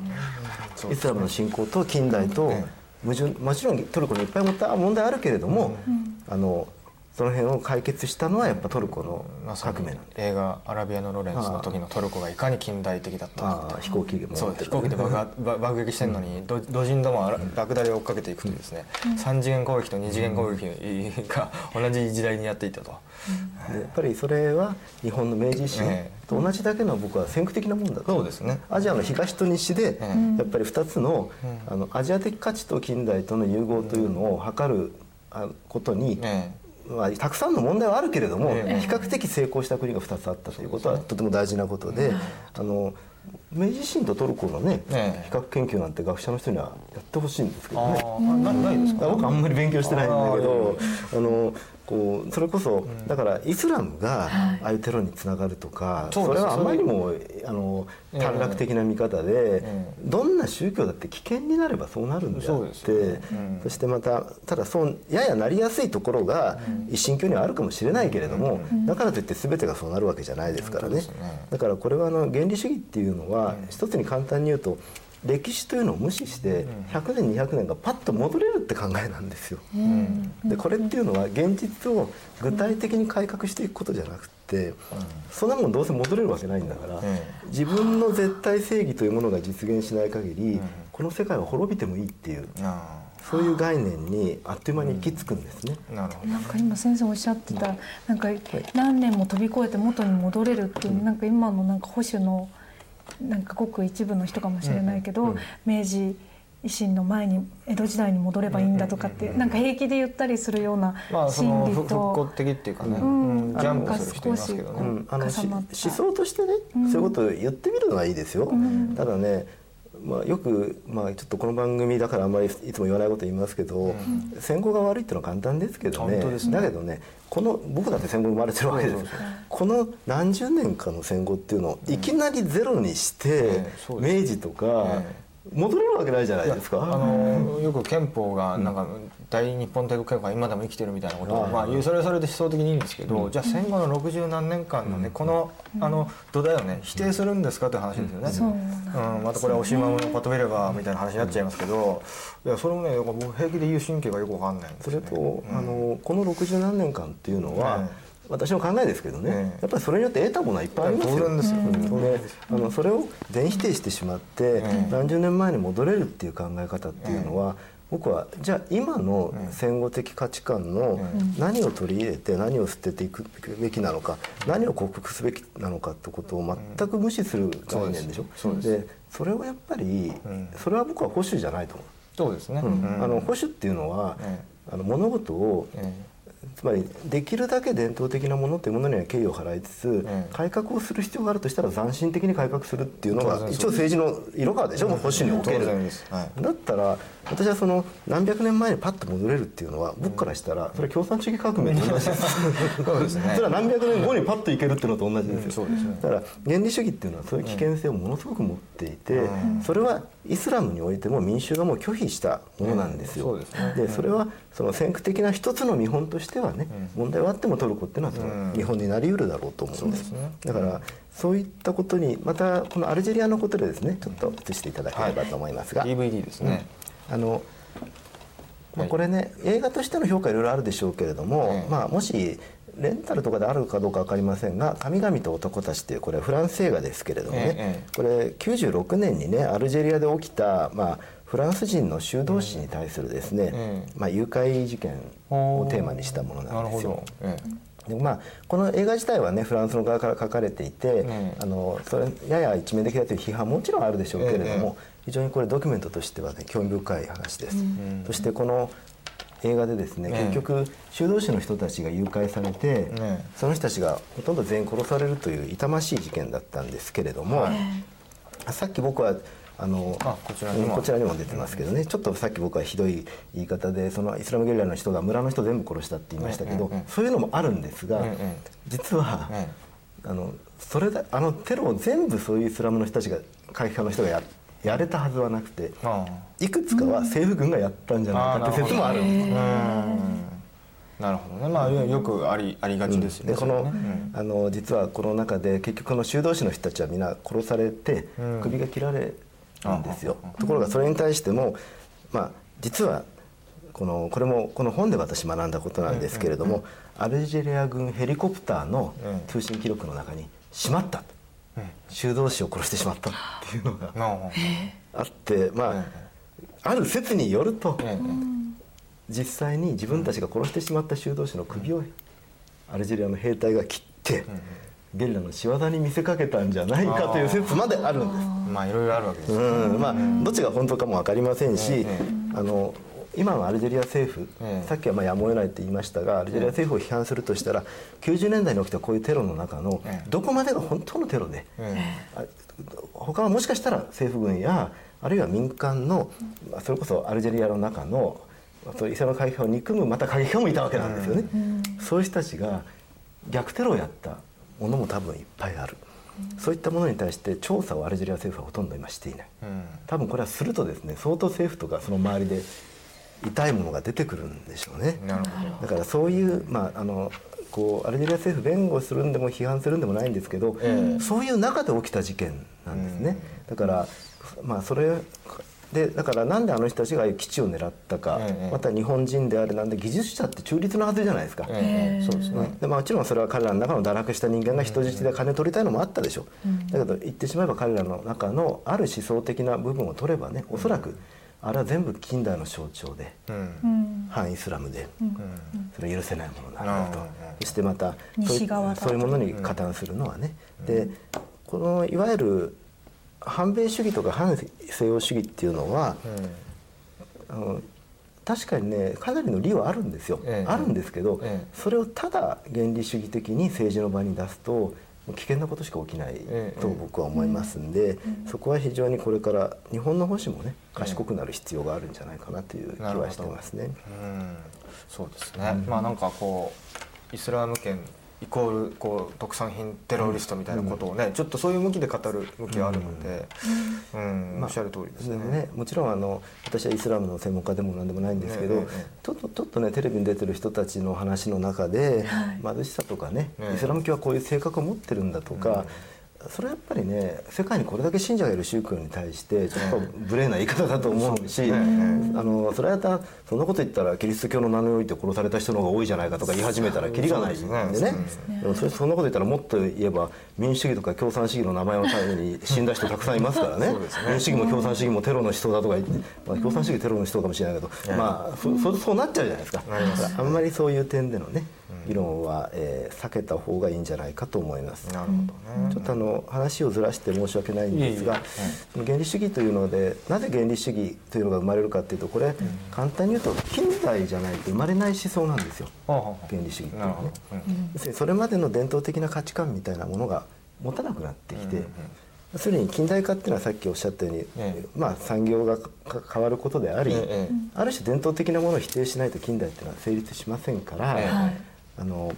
S2: そう
S4: イスラムの信仰と近代と
S2: え
S4: 矛盾もちろんトルコにいっぱい問題あるけれども、あのその辺を解決したのはやっぱトルコの革命なんで。
S2: 映画「アラビアのロレンス」の時のトルコがいかに近代的だったか。
S4: ああ飛行機でも。
S2: そう飛行機で爆 爆撃してるのにど土人どもは爆弾で追っかけていくというですね、3次元攻撃と2次元攻撃が同じ時代にやっていたと、
S4: でやっぱりそれは日本の明治維新
S2: え
S4: と同じだけの僕は先駆的なもんだと。
S2: そうですね。
S4: アジアの東と西で
S2: え
S4: やっぱり2つのあのアジア的価値と近代との融合というのを図るあことに
S2: え
S4: まあ、たくさんの問題はあるけれども、
S2: ええ。
S4: 比較的成功した国が2つあったということはとても大事なことで、あの明治維新とトルコのね、
S2: ええ。
S4: 比較研究なんて学者の人にはやってほしいんですけどね。
S2: あなないですか？
S4: 僕あんまり勉強してないんだけど
S2: あ
S4: あのこうそれこそ、だからイスラムがああいうテロにつながるとか、
S2: そ
S4: れはあまりにもあの
S2: ええ
S4: 短絡的な見方で、
S2: え
S4: どんな宗教だって危険になればそうなるんであってそしてまたただそうややなりやすいところが一神教にはあるかもしれないけれども、だからといって全てがそうなるわけじゃないですからね。だからこれはあの原理主義っていうのは、一つに簡単に言うと歴史というのを無視して100年200年がパッと戻れるって考えなんですよ。でこれっていうのは現実を具体的に改革していくことじゃなくて、そんなもんどうせ戻れるわけないんだから、
S2: え
S4: 自分の絶対正義というものが実現しない限り、この世界は滅びてもいいっていう
S2: あ
S4: そういう概念にあっという間に行き着くんですね。
S2: な
S3: んか今先生おっしゃってたなんか何年も飛び越えて元に戻れるっていうなんか今のなんか保守のなんかごく一部の人かもしれないけど明治維新の前に江戸時代に戻ればいいんだとかってなんか平気で言ったりするような心理
S2: 復復興
S3: と
S2: 的っていうかね、
S3: うん
S2: うんジャンプする人いますけど
S3: なんか
S2: ね、
S4: うん、思想としてね、そういうことを言ってみるのはいいですよ、ただね、まあ、よく、まあ、ちょっとこの番組だからあんまりいつも言わないこと言いますけど、戦後が悪いっていうのは簡単ですけどね。
S2: ね。
S4: だけどねこの僕だって戦後生まれてるわけですこの何十年かの戦後っていうのをいきなりゼロにして、明治とか、
S2: え
S4: 戻れるわけないじゃないですか。
S2: あのよく憲法がなんか大日本帝国憲法が今でも生きてるみたいなことを、
S4: はい。
S2: まあ、それはそれで思想的にいいんですけど、じゃあ戦後の60何年間のねこのあの土台をね否定するんですかという話ですよね。
S3: そう
S2: うん、またこれはおしまいのパトベレバーみたいな話になっちゃいますけど、いやそれもね僕平気で言う神経がよくわかんないんですね。
S4: れと、あのこの60何年間っていうのは、
S2: え
S4: 私の考えですけどね、
S2: ええ。
S4: やっぱりそれによって得たものはいっぱいありますよ。
S2: 当然ですよ。
S4: うん。
S2: 当然
S4: であのそれを全否定してしまって、
S2: ええ。
S4: 何十年前に戻れるっていう考え方っていうのは、僕はじゃあ今の戦後的価値観の何を取り入れて何を捨てていくべきなのか何を克服すべきなのかってことを全く無視する概念でしょ、
S2: そうです。
S4: でそれをやっぱり、それは僕は保守じゃないと思う。
S2: そうですね、
S4: うん。あの保守っていうのは、
S2: え
S4: あの物事を、
S2: え
S4: つまりできるだけ伝統的なものというものには敬意を払いつつ、
S2: ええ
S4: 改革をする必要があるとしたら斬新的に改革するっていうのが一応政治の色川でしょ、もう保守における。
S2: はい。
S4: だったら私はその何百年前にパッと戻れるっていうのは僕からしたらそれは共産主義革命と同じです。
S2: そ
S4: れは何百年後にパッといけるっていうのと同じですよ、だから原理主義っていうのはそういう危険性をものすごく持っていて、それはイスラムにおいても民衆がもう拒否したものなんですよ、
S2: で
S4: それはその先駆的な一つの見本としてはね、問題はあってもトルコっていうのはその見本になりうるだろうと思うんです,、だからそういったことにまたこのアルジェリアのことでですねちょっと移していただければと思いますが、
S2: DVD ですね、
S4: あの、まあ、
S2: はい。
S4: これね、映画としての評価いろいろあるでしょうけれども、
S2: ええ。
S4: まあ、もしレンタルとかであるかどうか分かりませんが「神々と男たち」っていうこれはフランス映画ですけれどもね、
S2: ええ
S4: これ96年にねアルジェリアで起きた、まあ、フランス人の修道士に対するですね、
S2: ええ
S4: まあ、誘拐事件をテーマにしたものなんですよ。でまあ、この映画自体はねフランスの側から書かれていて、
S2: え
S4: あのそれやや一面的だという批判ももちろんあるでしょうけれども、
S2: え
S4: 非常にこれドキュメントとしてはね興味深い話です、そしてこの映画でですね、
S2: ええ
S4: 結局修道士の人たちが誘拐されて、
S2: ええ
S4: その人たちがほとんど全員殺されるという痛ましい事件だったんですけれども、さっき僕はあの
S2: あこちらに
S4: こちらにも出てますけどね、ちょっとさっき僕はひどい言い方でそのイスラムゲリラの人が村の人全部殺したって言いましたけど、そういうのもあるんですが、
S2: ええ
S4: 実は、
S2: え
S4: あのそれだあのテロを全部そういうイスラムの人たちが過激派の人がややれたはずはなくて
S2: あ
S4: いくつかは政府軍がやったんじゃないかって説もあるんです。
S2: なるほどね。まあよくありありがちですよね、
S4: でこの,、
S2: それね。
S4: あの実はこの中で結局この修道士の人たちはみんな殺されて
S2: うん。
S4: 首が切られるんですよ、
S2: あ
S4: ところがそれに対してもまあ実はこのこれもこの本で私学んだことなんですけれども、アルジェリア軍ヘリコプターの
S2: うん。
S4: 通信記録の中に「しまった」と。
S2: うん。
S4: 修道士を殺してしまったっていうのが
S2: なあ
S4: あってまあ、ある説によると、
S2: ええ
S4: 実際に自分たちが殺してしまった修道士の首をアルジェリアの兵隊が切って、ゲリラの仕業に見せかけたんじゃないかという説まであるんです。
S2: まあいろいろあるわけです。よ
S4: うんまあ、どっちが本当かも分かりませんし、
S2: ええ
S4: あの今のアルジェリア政府、
S2: ええ。
S4: さっきはまあやむを得ないと言いましたがアルジェリア政府を批判するとしたら90年代に起きたこういうテロの中の
S2: ええ。
S4: どこまでが本当のテロで、他はもしかしたら政府軍やあるいは民間のまあそれこそアルジェリアの中のそイスラム過激派を憎むまた過激派もいたわけなんですよね、そういう人たちが逆テロをやったものも多分いっぱいある、そういったものに対して調査をアルジェリア政府はほとんど今していない、
S2: えうん
S4: 多分これはするとですね相当政府とかその周りで痛いものが出てくるんでしょうね。
S2: なるほ
S4: だからそういう、まあ、あのこうアルジェリア政府弁護するんでも批判するんでもないんですけど、
S2: ええ
S4: そういう中で起きた事件なんですね。だからまあそれでだからなんであの人たちがああいう基地を狙ったか、
S2: ええ
S4: また日本人であれなんで技術者って中立なはずじゃないですか。
S2: そうですね、
S4: でまあ、もちろんそれは彼らの中の堕落した人間が人質で金取りたいのもあったでしょ。う、だけど言ってしまえば彼らの中のある思想的な部分を取ればねおそらくあれは全部近代の象徴で
S2: うん。
S3: うん。
S4: 反イスラムで、それは許せないものなんだと、
S2: うん。
S4: そしてまたそうい
S3: 西側だと。
S4: そういうものに加担するのはね、でこのいわゆる反米主義とか反西洋主義っていうのは、あの確かにねかなりの利はあるんですよ、
S2: ええ。
S4: あるんですけど、
S2: ええ。
S4: それをただ原理主義的に政治の場に出すと危険なことしか起きない
S2: ええ。
S4: と僕は思いますんで、そこは非常にこれから日本の保守もね賢くなる必要があるんじゃないかなという気はしてますね。
S2: うん。そうですね、まあなんかこうイスラム圏イコールこう特産品テロリストみたいなことをね、ちょっとそういう向きで語る向きがあるので、うん。おっしゃる通りですね。
S4: ね、もちろんあの私はイスラムの専門家でも何でもないんですけど、ちょっとちょっとねテレビに出てる人たちの話の中で、貧しさとかね、
S2: ええ
S4: イスラム教はこういう性格を持ってるんだとか、それはやっぱりね世界にこれだけ信者がいる宗教に対してちょっと無礼な言い方だと思うし、あのそれはたそんなこと言ったらキリスト教の名において殺された人の方が多いじゃないかとか言い始めたらキリがないんでね。でもそれそんなこと言ったらもっと言えば民主主義とか共産主義の名前のために死んだ人たくさんいますからね。民主主義も共産主義もテロの思想だとか言って、まあ、共産主義テロの思想かもしれないけど、まあそそそうなっちゃうじゃないですか。あんまりそういう点でのね議論は、えー避けた方がいいん。じゃないかと思います。
S2: なるほどね。
S4: ちょっとあの話をずらして申し訳ないんですが、その原理主義というのでなぜ原理主義というのが生まれるかというとこれ、簡単に言うと近代じゃないと生まれない思想なんですよ。原理主義っていうのはね。
S2: ど。うん。
S4: 要するにそれまでの伝統的な価値観みたいなものが持たなくなってきて、要するに近代化っていうのはさっきおっしゃったように、
S2: ええ。
S4: まあ、産業がか変わることであり、
S2: ええ
S4: ある種伝統的なものを否定しないと近代っていうのは成立しませんから、あの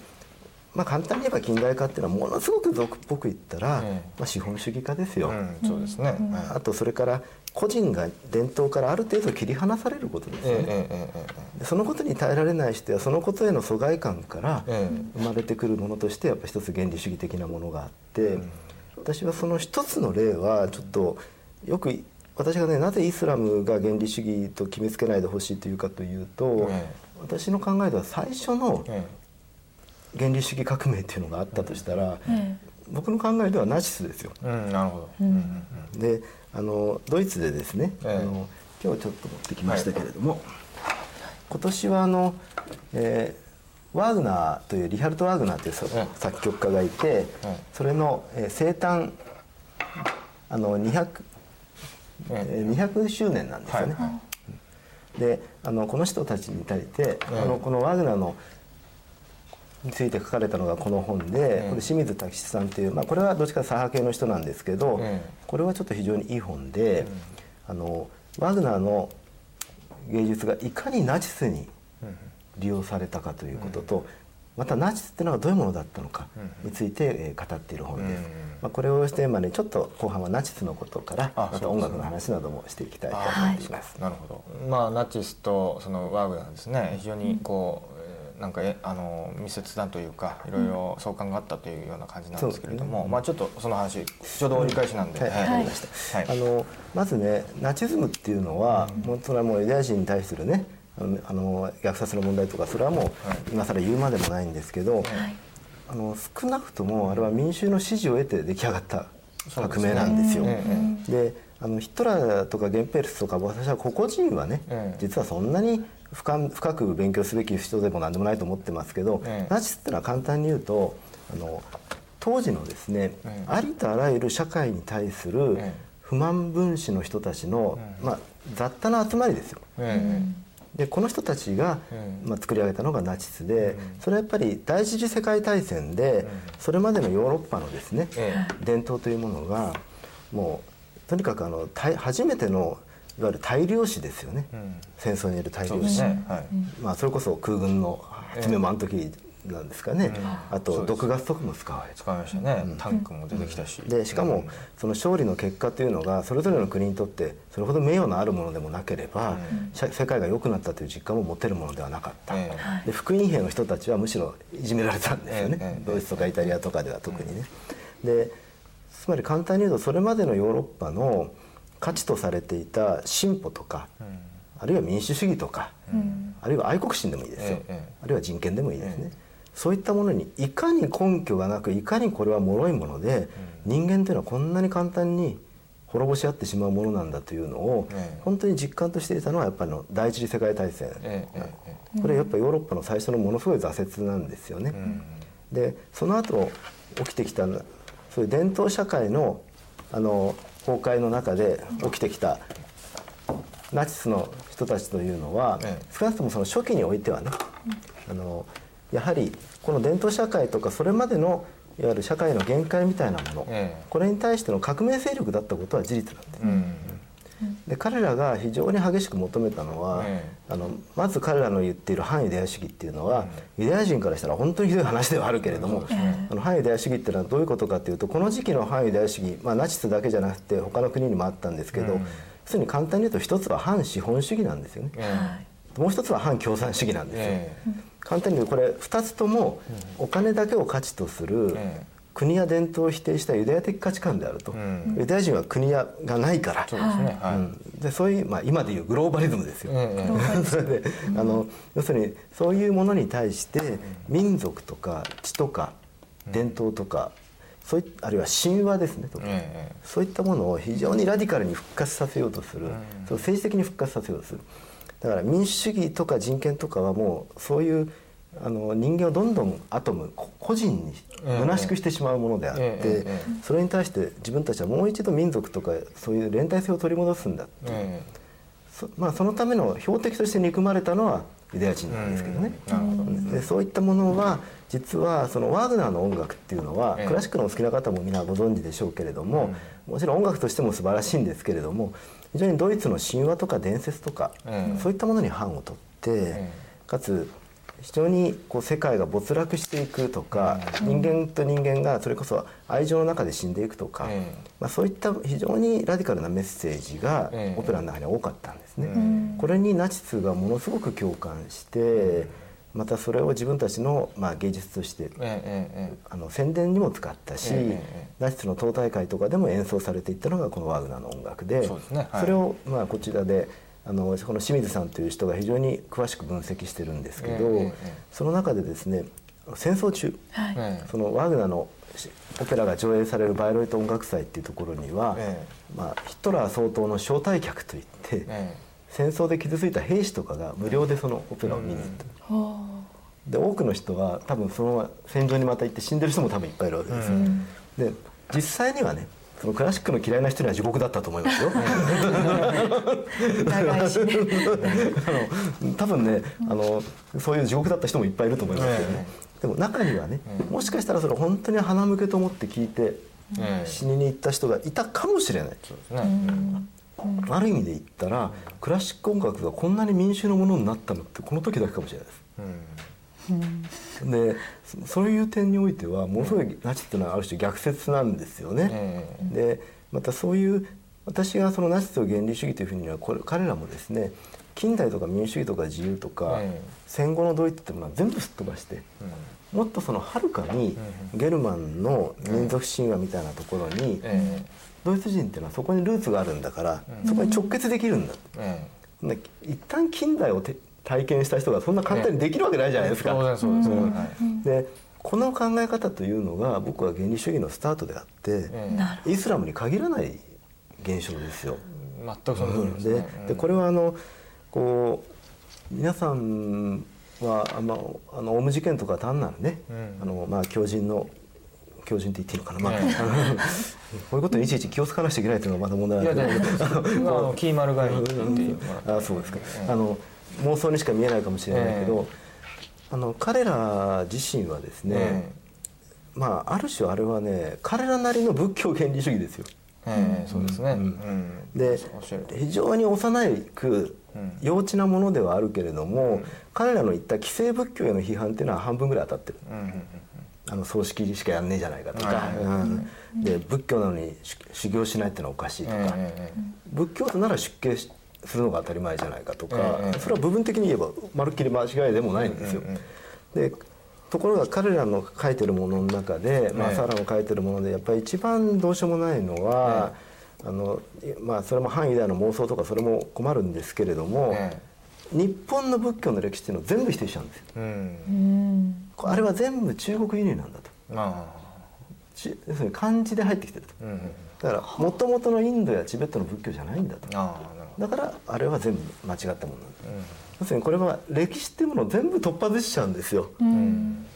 S4: まあ、簡単に言えば近代化っていうのはものすごく俗っぽく言ったら、
S2: ええ
S4: まあ、資本主義化ですよ。
S2: うんそうですね、
S4: あとそれから個人が伝統からある程度切り離されることですよね。でそのことに耐えられない人やそのことへの疎外感から
S2: え
S4: 生まれてくるものとしてやっぱ一つ原理主義的なものがあって、私はその一つの例はちょっとよく私がねなぜイスラムが原理主義と決めつけないでほしいというかというと、
S2: え
S4: 私の考えでは最初の
S2: え
S4: 原理主義革命っていうのがあったとしたら、
S3: え
S4: 僕の考えではナチスですよ。
S2: えうんなるほど、うん。
S4: であのドイツでですね、
S2: ええ。
S4: あの今日ちょっと持ってきましたけれども、今年はあの、えーワーグナーというリハルト・ワーグナーという作曲家がいて、
S2: ええ。
S4: それの、えー生誕あの200、
S2: え
S4: え。ー200周年なんですよね。
S2: はい。は
S4: であのこの人たちに対して、
S2: ええ。
S4: あのこのワーグナーのについて書かれたのがこの本で、
S2: ええ
S4: これ清水武さんという、まあ、これはどっちか左派系の人なんですけど、
S2: ええ
S4: これはちょっと非常にいい本で、あのワグナーの芸術がいかにナチスに利用されたかということと、またナチスっていうのはどういうものだったのかについて、えー語っている本です。
S2: うん
S4: まあ、これをテーマにちょっと後半はナチスのことから
S2: あ
S4: また音楽の話などもしていきたいと思っています。
S2: なるほど。まあナチスとそのワーグナーですね。非常にこう、えーなんかえあの密接だというかいろいろ相関があったというような感じなんですけれども、まあちょっとその話ちょうど折り返しなんで、
S4: はい、
S2: はい。
S4: あのまずねナチズムっていうのは、もうそれはもうユダヤ人に対するねあのあの虐殺の問題とかそれはもう、今更言うまでもないんですけど、あの少なくともあれは民衆の支持を得て出来上がった革命なんですよ。
S2: ええ
S4: であのヒトラーとかゲンペルスとか私は個々人はね、
S2: ええ
S4: 実はそんなに深深く勉強すべき人でも何でもないと思ってますけど、
S2: ええ。
S4: ナチスってのは簡単に言うとあの当時のですね、
S2: ええ。
S4: ありとあらゆる社会に対する
S2: ええ。
S4: 不満分子の人たちの、まあ、雑多な集まりですよ。
S2: え
S4: でこの人たちが、
S2: ええ。
S4: まあ、作り上げたのがナチスで、それはやっぱり第一次世界大戦で、それまでのヨーロッパのですね、
S2: え。
S4: 伝統というものがもうとにかくあの大初めてのいわゆる大量死ですよね、
S2: うん。
S4: 戦争による大量死、
S2: ね、はい。
S4: まあ、それこそ空軍の初めもあの時なんですかね、あと
S2: そうです。
S4: 毒ガスとかも使われた。
S2: 使いましたね、タンクも出てきたし、
S4: でしかもその勝利の結果というのがそれぞれの国にとってそれほど名誉のあるものでもなければ、しゃ世界が良くなったという実感も持てるものではなかった、
S2: え
S4: で福音兵の人たちはむしろいじめられたんですよね、
S2: ええ。
S4: ドイツとかイタリアとかでは特にね。でつまり簡単に言うとそれまでのヨーロッパの価値とされていた進歩とか、あるいは民主主義とか、あるいは愛国心でもいいですよ、
S2: ええ
S4: あるいは人権でもいいですね、そういったものにいかに根拠がなくいかにこれは脆いもので、人間というのはこんなに簡単に滅ぼし合ってしまうものなんだというのを、
S2: ええ。
S4: 本当に実感としていたのはやっぱりの第一次世界大戦、
S2: えええ
S4: これやっぱヨーロッパの最初のものすごい挫折なんですよね。でその後起きてきたそういう伝統社会のあの崩壊の中で起きてきたナチスの人たちというのは、
S2: ええ。
S4: 少なくともその初期においてはね、あのやはりこの伝統社会とかそれまでのいわゆる社会の限界みたいなもの、
S2: ええ。
S4: これに対しての革命勢力だったことは事実なんで。す。
S2: うん
S4: で彼らが非常に激しく求めたのは、
S2: え
S4: あのまず彼らの言っている反ユダヤ主義っていうのは、ユダヤ人からしたら本当にひどい話ではあるけれども、あの反ユダヤ主義っていうのはどういうことかっていうとこの時期の反ユダヤ主義、まあ、ナチスだけじゃなくて他の国にもあったんですけど、要するに簡単に言うと一つは反資本主義なんですよね。
S2: え
S4: もう一つは反共産主義なんですよ。
S2: え
S4: 簡単に言うとこれ2つともお金だけを価値とする、
S2: え
S4: 国や伝統を否定したユダヤ的価値観であると、
S2: うん。
S4: ユダヤ人は国やがないから。
S2: そうですね。はい、
S4: そういう、まあ、今でいうグローバリズムですよ、
S2: ええ
S4: それで、あの要するにそういうものに対して民族とか血とか伝統とか、そういあるいは神話ですねとか、
S2: ええ
S4: そういったものを非常にラディカルに復活させようとする、それを政治的に復活させようとする。だから民主主義とか人権とかはもうそういうあの人間をどんどんアトムこ個人に
S2: ええ
S4: 虚しくしてしまうものであって、それに対して自分たちはもう一度民族とかそういう連帯性を取り戻すんだって。そまあ、そのための標的として憎まれたのはユダヤ人なんですけどね。でそういったものは実はそのワーグナーの音楽っていうのは、
S2: ええ
S4: クラシックのお好きな方も皆ご存知でしょうけれども、もちろん音楽としても素晴らしいんですけれども非常にドイツの神話とか伝説とか、
S2: ええ
S4: そういったものに範を取って、
S2: え
S4: かつ非常にこう世界が没落していくとか、人間と人間がそれこそ愛情の中で死んでいくとか、
S2: ええ
S4: まあ、そういった非常にラディカルなメッセージが
S2: ええ
S4: オペラの中には多かったんですね。
S2: うん。
S4: これにナチスがものすごく共感してまたそれを自分たちのまあ芸術としてあの宣伝にも使ったし、ナチスの党大会とかでも演奏されていったのがこのワーグナーの音楽で
S2: そうですね。はい。
S4: それをまあこちらであのこの清水さんという人が非常に詳しく分析してるんですけど、その中でですね戦争中、
S3: はい。
S2: ええ。
S4: そのワーグナーのしオペラが上映されるバイロイト音楽祭っていうところには、
S2: え
S4: まあ、ヒトラー総統の招待客といって、
S2: え
S4: 戦争で傷ついた兵士とかが無料でそのオペラを見に行った、で多くの人は多分そのまま戦場にまた行って死んでる人も多分いっぱいいるわけですよ、
S2: うん。
S4: で実際にはねそのクラシックの嫌いな人には地獄だったと思いますよ。あの多分ねあのそういう地獄だった人もいっぱいいると思いますけどね、
S2: え
S4: でも中にはね、
S2: うん
S4: もしかしたらそれ本当に鼻向けと思って聞いて
S2: ええ。
S4: 死にに行った人がいたかもしれない、
S2: そうですね、
S4: ある意味で言ったらクラシック音楽がこんなに民衆のものになったのってこの時だけかもしれないです。
S2: うん
S4: でそそういう点においてはものすごいナチっていうのはある種逆説なんですよね。
S2: え
S4: でまたそういう私がそのナチスと原理主義というふうにはこれ彼らもですね近代とか民主主義とか自由とか、
S2: ええ。
S4: 戦後のドイツっていうものは全部すっ飛ばしてもっとそのはるかにゲルマンの民族神話みたいなところに、
S2: え。
S4: ドイツ人っていうのはそこにルーツがあるんだから、
S2: うん。
S4: そこに直結できるんだ。
S2: ええ。
S4: で一旦近代をて体験した人がそんな簡単にできるわけないじゃないですか。
S2: 当然そうで
S4: この考え方というのが僕は原理主義のスタートであって、イスラムに限らない現象ですよ。
S2: 全くその通りですね、
S4: ででこれはあのこう皆さんはあのあのオウム事件とか単なるね、
S2: うん。
S4: あのまあ狂人の狂人って言っていいのかな、まあ
S2: ええ。
S4: あ のこういうことにいちいち気をつかなきゃいけないというのがまだ問題
S2: いやで
S4: なん
S2: キーマルガイって言ってもらって。
S4: あそうですか、
S2: ええ
S4: あの妄想にしか見えないかもしれないけど、
S2: え
S4: あの彼ら自身はですね、
S2: え
S4: まあある種あれはね彼らなりの仏教原理主義ですよ。
S2: ええそうですね、
S4: うん
S2: うん。
S4: で非常に幼く
S2: うん。
S4: 幼稚なものではあるけれども、
S2: うん。
S4: 彼らの言った既成仏教への批判っていうのは半分ぐらい当たってる。あの葬式しかやんねえじゃないかとか、で仏教なのに修修行しないってのはおかしいとか、仏教徒なら出家しするのが当たり前じゃないかとか、
S2: ええ
S4: それは部分的に言えばまるっきり間違いでもないんですよ。
S2: うんうん
S4: でところが彼らの書いてるものの中で、まあ、
S2: ええ
S4: サラの書いてるものでやっぱり一番どうしようもないのは、あのまあ、それも反ユダヤの妄想とかそれも困るんですけれども、
S2: え
S4: 日本の仏教の歴史っていうのを全部否定しちゃうんですよ。
S2: えうん
S3: うん
S4: あれは全部中国輸入なんだと。要するに漢字で入ってきてると。
S2: あうんうん
S4: だからもともとのインドやチベットの仏教じゃないんだと。だからあれは全部間違ったものなん要するにこれは歴史っていうものを全部突破しちゃうんですよ。
S3: うん。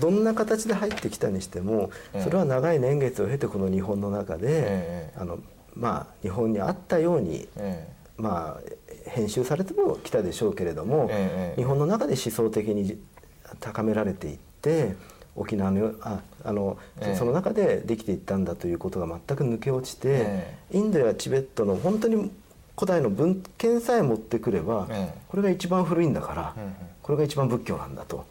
S4: どんな形で入ってきたにしても
S2: ええ
S4: それは長い年月を経てこの日本の中で、
S2: ええ
S4: あのまあ日本にあったように
S2: え
S4: まあ編集されてもきたでしょうけれども、
S2: ええ
S4: 日本の中で思想的に高められていって沖縄のああの、
S2: ええ
S4: その中でできていったんだということが全く抜け落ちて、
S2: え
S4: インドやチベットの本当に古代の文献さえ持ってくれば、
S2: ええ。
S4: これが一番古いんだから、
S2: うんうん。
S4: これが一番仏教なんだと。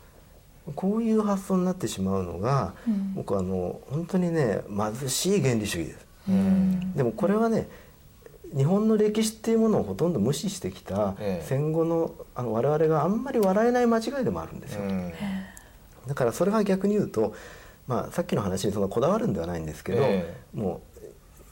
S4: こういう発想になってしまうのが、
S3: うん。
S4: 僕はあの本当にね貧しい原理主義です。
S2: えうん。
S4: でもこれはね日本の歴史っていうものをほとんど無視してきた
S2: ええ。
S4: 戦後のあの我々があんまり笑えない間違いでもあるんですよ。
S2: うん。
S4: だからそれは逆に言うとまあ、さっきの話にそのこだわるんではないんですけど、
S2: え。
S4: もう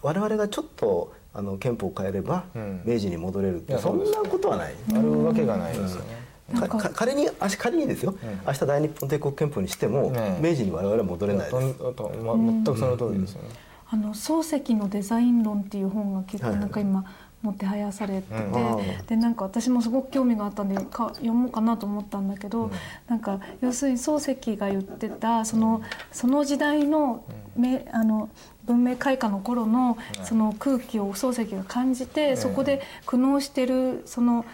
S4: 我々がちょっとあの憲法を変えれば
S2: うん。
S4: 明治に戻れるって、
S2: いや
S4: そんなことはない。
S2: あるわけがないですよね、
S4: 仮にあし仮にですよ、
S2: うん。
S4: 明日大日本帝国憲法にしても、
S2: ね
S4: 明治に我々は戻れないです。
S2: ま全くその通りですよね、
S3: あの漱石のデザイン論っていう本が結構
S4: はい。
S3: なんか今もてはやされてて、
S2: うん。
S4: あ
S3: でなんか私もすごく興味があったんでか読もうかなと思ったんだけど、
S2: うん。
S3: なんか要するに漱石が言ってたそのその時代の,、めあの文明開化の頃のその空気を漱石が感じて、
S2: ん
S3: そこで苦悩してるその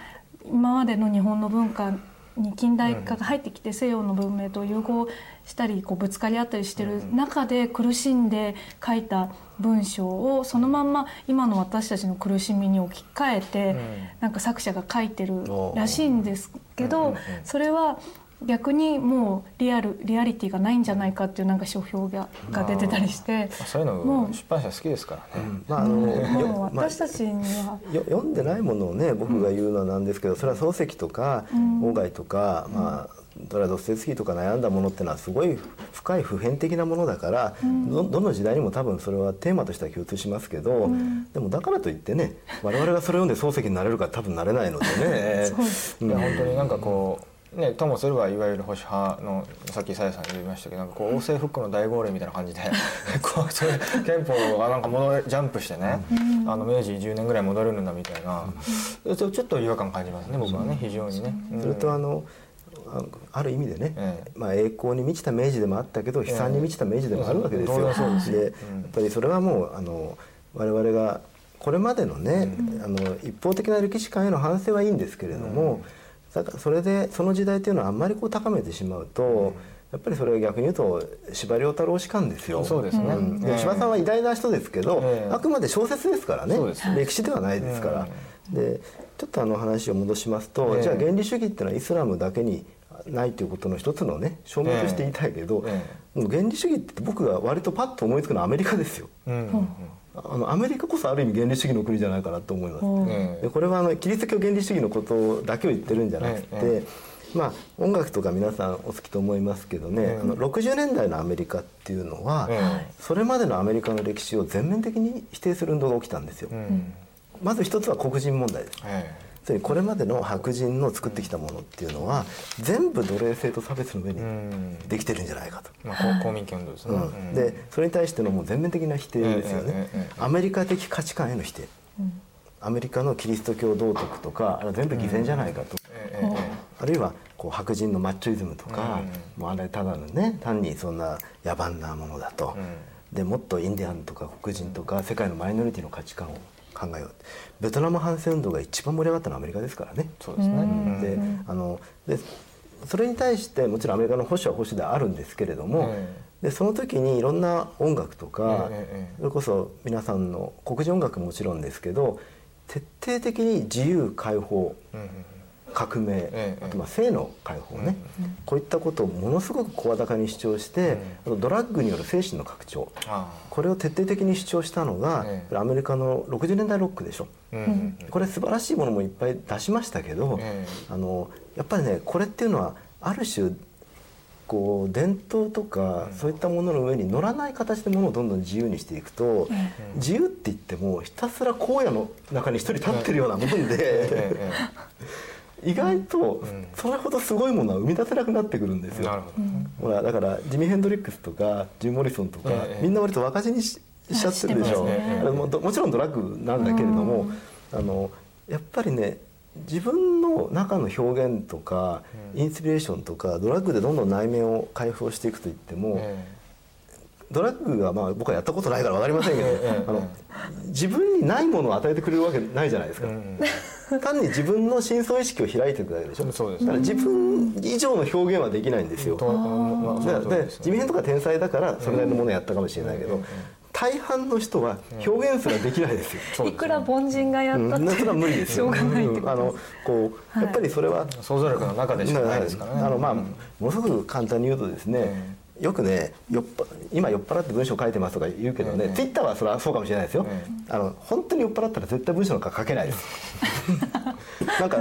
S3: 今までの日本の文化に近代化が入ってきて西洋の文明と融合したりこうぶつかり合ったりしてる中で苦しんで書いた文章をそのまんま今の私たちの苦しみに置き換えて、
S2: うん。
S3: なんか作者が書いてるらしいんですけど、それは逆にもうリアルリアリティがないんじゃないかっていうなんか書評がが出てたりして。
S2: まあそういうの
S3: もう
S2: 出版社好きですからね、
S4: まああの
S3: も私たちには。
S4: よ読んでないものをね僕が言うのはなんですけど、それは漱石とか鴎外とか、まあドラドステツキーとか悩んだものってのはすごい深い普遍的なものだから、どどの時代にも多分それはテーマとしては共通しますけど、でもだからといってね我々がそれを読んで漱石になれるか多分なれないのでね。
S3: そうです
S4: うん
S2: いや本当になんかこうねともすればいわゆる保守派のさっきさやさん言いましたけどなんかこう王政復古の大号令みたいな感じで こうそれ憲法がなんか戻れジャンプしてね、あの明治10年ぐらい戻れるんだみたいな、ちょちょっと違和感感じますね僕はね非常にね。うん。
S4: それとあのあある意味でね、
S2: ええ。
S4: まあ、栄光に満ちた明治でもあったけど悲惨に満ちた明治でもあるわけですよ。
S2: えで
S4: やっ
S2: うん。
S4: ぱりそれはもうあの我々がこれまでのね、あの一方的な歴史観への反省はいいんですけれども、だからそれでその時代っていうのはあんまりこう高めてしまうと、やっぱりそれは逆に言うと司馬遼太郎史観ですよ。
S2: そうですね。
S4: ん。で
S2: ええ
S4: 司馬さんは偉大な人ですけど、
S2: ええ。
S4: あくまで小説ですからね。歴史ではないですから。でちょっとあの話を戻しますと、
S2: ええ。
S4: じゃあ原理主義っていうのはイスラムだけにないということの一つのね証明として言いたいけど、原理主義って僕が割とパッと思いつくのはアメリカですよ。
S2: うん。うん
S4: あのアメリカこそある意味原理主義の国じゃないかなと思います。でこれはあのキリスト教原理主義のことだけを言ってるんじゃなくて、
S2: え
S4: まあ音楽とか皆さんお好きと思いますけどね、
S2: ええ
S4: あの60年代のアメリカっていうのは、
S2: ええ
S4: それまでのアメリカの歴史を全面的に否定する運動が起きたんですよ。
S2: うん。
S4: まず一つは黒人問題です。
S2: え
S4: つまりこれまでの白人の作ってきたものっていうのは全部奴隷制と差別の上
S2: え
S4: に
S2: うん。
S4: できてるんじゃないかと。
S2: まあ公民権運動ですね、
S4: うん。
S2: うん。
S4: でそれに対してのもう全面的な否定ですよね、アメリカ的価値観への否定、アメリカのキリスト教道徳とかあれは全部偽善じゃないかと、あるいはこう白人のマッチョイズムとか、もうあれただのね単にそんな野蛮なものだと、でもっとインディアンとか黒人とか世界のマイノリティの価値観を考えよう。ベトナム反戦運動が一番盛り上がったのはアメリカですからね。
S2: そうですね、うん。
S4: であのでそれに対してもちろんアメリカの保守は保守であるんですけれども、
S2: え
S4: でその時にいろんな音楽とか、それこそ皆さんの黒人音楽ももちろんですけど徹底的に自由解放革命、
S2: ええ
S4: あとまあ性の解放ね、こういったことをものすごく声高に主張して、あとドラッグによる精神の拡張。
S2: あ
S4: これを徹底的に主張したのが、
S2: え
S4: アメリカの60年代ロックでしょ。これ素晴らしいものもいっぱい出しましたけど、
S2: え
S4: あのやっぱりねこれっていうのはある種こう伝統とかそういったものの上に乗らない形でものをどんどん自由にしていくと、自由って言ってもひたすら荒野の中に一人立ってるようなもんで、
S2: ええ
S4: 意外と
S2: ん。
S4: それほどすごいものは生み出せなくなってくるんですよ。ほらだからジミー・ヘンドリックスとかジム・モリソンとか、
S2: ええ
S4: みんな割と若死にししちゃってるでしょ、
S2: ね。
S4: もどもちろんドラッグなんだけれども、あのやっぱりね自分の中の表現とか、インスピレーションとかドラッグでどんどん内面を解放していくといっても、
S2: え
S4: ドラッグがまあ僕はやったことないから分かりませんけど、
S2: ええ
S4: あの自分にないものを与えてくれるわけないじゃないですか。
S2: えうん。
S4: 単に自分の深層意識を開いていくだけでしょ。
S2: そうです
S4: だから自分以上の表現はできないんですよ、
S2: とまあそ
S4: で
S2: の通りです
S4: 地味編とか天才だからそれなりのものをやったかもしれないけど、大半の人は表現すらできないですよ。
S2: そうですね。
S3: いくら凡人がやった
S4: うん、
S3: って
S4: それは無理ですよ。
S3: しょうがないってこと。
S4: あのこうやっぱりそれは、
S2: 想像力の中でしかないですからね。
S4: あのまあ、
S2: うん。
S4: ものすごく簡単に言うとですね、よくね酔っぱ今酔っ払って文章書いてますとか言うけどね、
S2: ええ
S4: ツイッターはそれはそうかもしれないですよ、
S2: え
S4: あの本当に酔っ払ったら絶対文章なんか書けないです なんか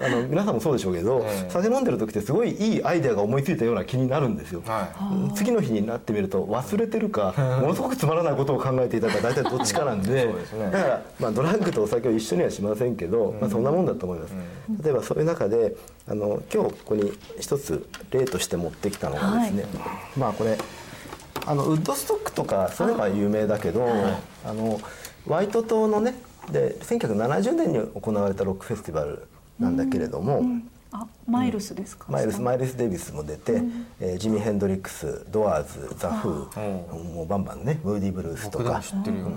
S4: あの皆さんもそうでしょうけど、
S2: ええ
S4: 酒飲んでる時ってすごいいいアイデアが思いついたような気になるんですよ、
S2: は
S4: 次の日になってみると忘れてるか ものすごくつまらないことを考えていたか大体どっちかなんで。
S2: ね。
S4: だから、まあ、ドラッグとお酒を一緒にはしませんけど、まあ、そんなもんだと思います、例えばそういう中であの今日ここに一つ例として持ってきたのがですね、まあこれあのウッドストックとかそういうのは有名だけど、あのワイト島のねで1970年に行われたロックフェスティバルなんだけれども、
S3: あマイルスですか、
S4: マイルスマイルス・デイビスも出て、えージミー・ヘンドリックスドアーズザ・フーもうバンバンねムーディ・ブルースとか
S2: 僕でも知ってるような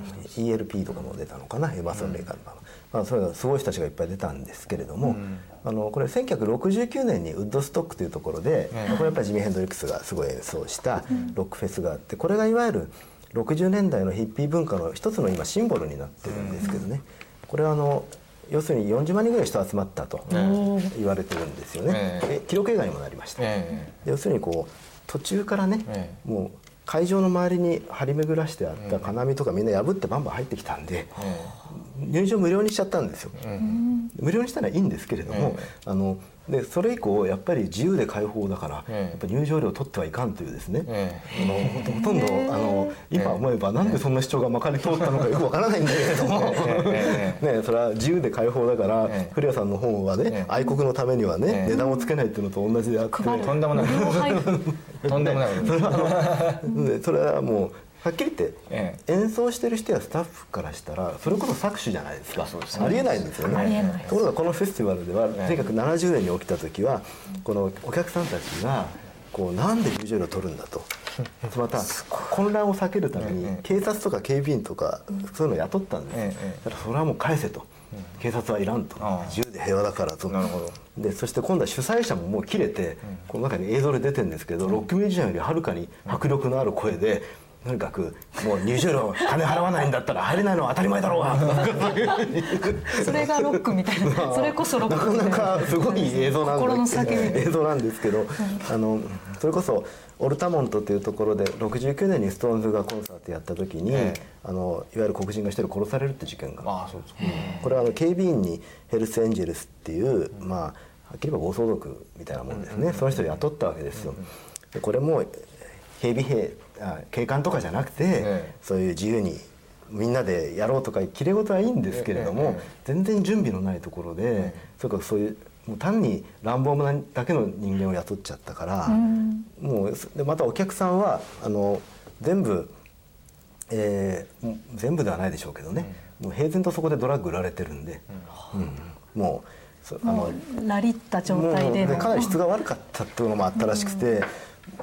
S4: ELP とかも出たのかなエマーソン・レイカーの。バンまあ、そういうのすごい人たちがいっぱい出たんですけれども、あのこれ1969年にウッドストックというところで、
S2: ええ。
S4: これやっぱりジミー・ヘンドリックスがすごい演奏したロックフェスがあってこれがいわゆる60年代のヒッピー文化の一つの今シンボルになってるんですけどね、これはあの要するに40万人ぐらい人集まったと言われてるんですよね、
S2: ええ。
S4: え記録映画にもなりました、
S2: え
S4: 要するにこう途中からね、
S2: え。
S4: もう会場の周りに張り巡らしてあった金網とかみんな破ってバンバン入ってきたんで、
S2: え
S4: 入場無料にしちゃったんですよ、
S2: え
S4: 無料にしたらいいんですけれども、
S2: え
S4: あのでそれ以降やっぱり自由で開放だから、
S2: ええ。
S4: やっぱ入場料を取ってはいかんというですね、
S2: え
S4: あのほとんどあの今思えばなんでそんな主張がまかり通ったのかよくわからないんだけれども、
S2: え
S4: ね、それは自由で開放だから、
S2: ええ。
S4: 古谷さんの本はね、
S2: ええ。
S4: 愛国のためにはね、
S2: ええ。
S4: 値段をつけないっていうのと同じであって、
S2: とんでもない。とんでもない。
S4: それはもうはっきり言って、
S2: え
S4: 演奏してる人やスタッフからしたらそれこそ搾取じゃないですか。
S2: ね。
S4: ありえないんですよね。ところがこのフェスティバルでは
S2: ええ。
S4: 1970年に起きた時はこのお客さんたちがこうなんで入場料を取るんだと。また混乱を避けるために
S2: ええ。
S4: 警察とか警備員とかそういうのを雇ったんです、
S2: ええ。
S4: だからそれはもう返せと、警察はいらんと。自由で平和だからと。
S2: なるほど。
S4: でそして今度は主催者ももう切れて、この中に映像で出てるんですけど、ロックミュージシャンよりはるかに迫力のある声で、とにかくもう入場料金払わないんだったら入れないのは当たり前だろうが
S3: それがロックみたいな。それこそロッ
S4: なかなかすごい映像なん
S3: 心の
S4: だ
S3: 叫び。
S4: 映像なんですけど、あのそれこそオルタモントというところで69年にストーンズがコンサートやった時に、
S2: ええ。
S4: あのいわゆる黒人が一人殺されるって事件が。
S2: ああそうですか。
S4: これはあの警備員にヘルスエンジェルスっていう、まあはっきり言えば暴走族みたいなもんですね、その人を雇ったわけですよ。でこれも警備兵あ警官とかじゃなくて、
S2: ええ。
S4: そういう自由にみんなでやろうとかきれい事はいいんですけれども、
S2: え
S4: 全然準備のないところで、それからそういうもう単に乱暴なだけの人間を雇っちゃったから、もうでまたお客さんはあの全部、えー全部ではないでしょうけどね、もう平然とそこでドラッグ売られてるんで、うん。もうそあ
S3: も
S4: の
S3: うラリった状態で
S4: かなり質が悪かったっていうのもあったらしくて、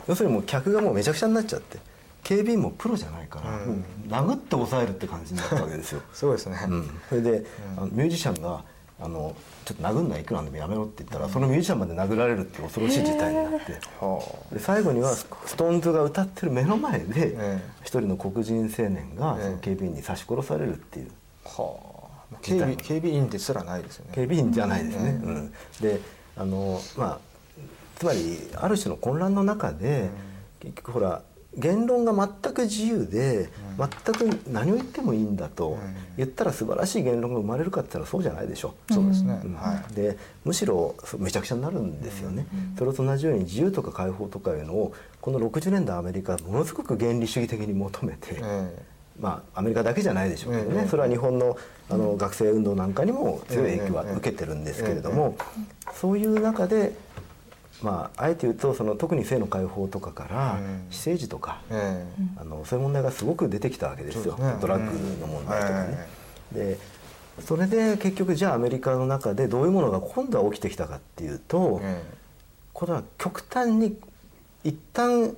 S4: 要するにもう客がもうめちゃくちゃになっちゃって警備員もプロじゃないから、もう殴って抑えるって感じになったわけですよ。
S2: すごいですね、
S4: うん、それで、あのミュージシャンがあの「ちょっと殴んないいくらなんでもやめろ」って言ったら、そのミュージシャンまで殴られるっていう恐ろしい事態になって。
S2: は
S4: で最後にはスストーンズが歌ってる目の前で
S2: ええ。
S4: 一人の黒人青年が
S2: ええ。
S4: その警備員に刺し殺されるっていう。
S2: あ。はあ警備警備員ですらないですよね。
S4: 警備員じゃないですね。うん。であのまあつまりある種の混乱の中で、結局ほら言論が全く自由で、全く何を言ってもいいんだと、言ったら素晴らしい言論が生まれるかって言ったらそうじゃないでしょ。
S2: そうですね、
S4: でむしろめちゃくちゃになるんですよね、それと同じように自由とか解放とかいうのをこの60年代アメリカはものすごく原理主義的に求めて、
S2: え
S4: まあアメリカだけじゃないでしょうけどね、
S2: ええ。
S4: それは日本のあの学生運動なんかにも強い影響は
S2: ええ。
S4: 受けてるんですけれども、そういう中でまああえて言うとその特に性の解放とかから
S2: ええ
S4: 私生児とか、
S2: ええ
S4: あのそういう問題がすごく出てきたわけですよ。ドラッグの問題とかね。
S2: え
S4: でそれで結局じゃあアメリカの中でどういうものが今度は起きてきたかっていうと、
S2: え
S4: これは極端に一旦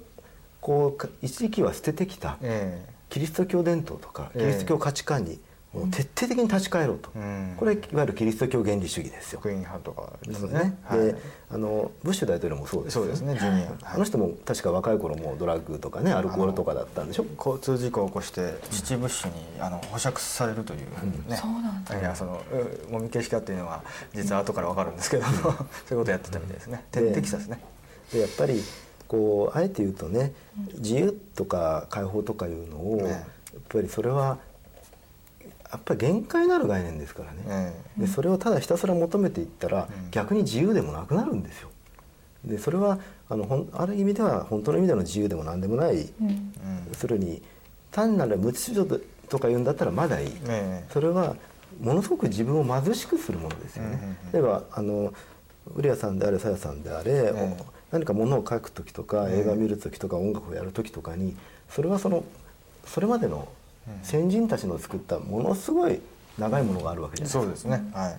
S4: こうか一時期は捨ててきた
S2: ええ
S4: キリスト教伝統とか
S2: ええ
S4: キリスト教価値観にもう徹底的に立ち返ろうと、
S2: うん。
S4: これいわゆるキリスト教原理主義ですよ。
S2: 福音派とかです
S4: ね。
S2: ね。
S4: であのブッシュ大統領もそうですよ
S2: そうですねジュニア、
S4: あの人も確か若い頃もドラッグとかねアルコールとかだったんでしょ？
S2: 交通事故を起こして父ブッシュにあの保釈されるというね、
S3: そうなん
S2: いやそのうもみ消しかっていうのは実は後から分かるんですけど そういうことやってたみたいですね。
S4: で
S2: テキサスね。
S4: でやっぱりこうあえて言うとね自由とか解放とかいうのを、
S2: ね。
S4: やっぱりそれはやっぱり限界のある概念ですからね、
S2: え
S4: でそれをただひたすら求めていったら、逆に自由でもなくなるんですよ。でそれはあのほんある意味では本当の意味での自由でも何でもない、
S3: うん。
S4: 要するに単なる無秩序とか言うんだったらまだいい、
S2: ええ。
S4: それはものすごく自分を貧しくするものですよね。例えばあのウリアさんであれさやさんであれ、
S2: ええ。
S4: 何かものを書く時とか
S2: ええ。
S4: 映画を見る時とか音楽をやる時とかにそれはそのそれまでの先人たちの作ったものすごい長いものがあるわけじゃないですか。
S2: そうですね。は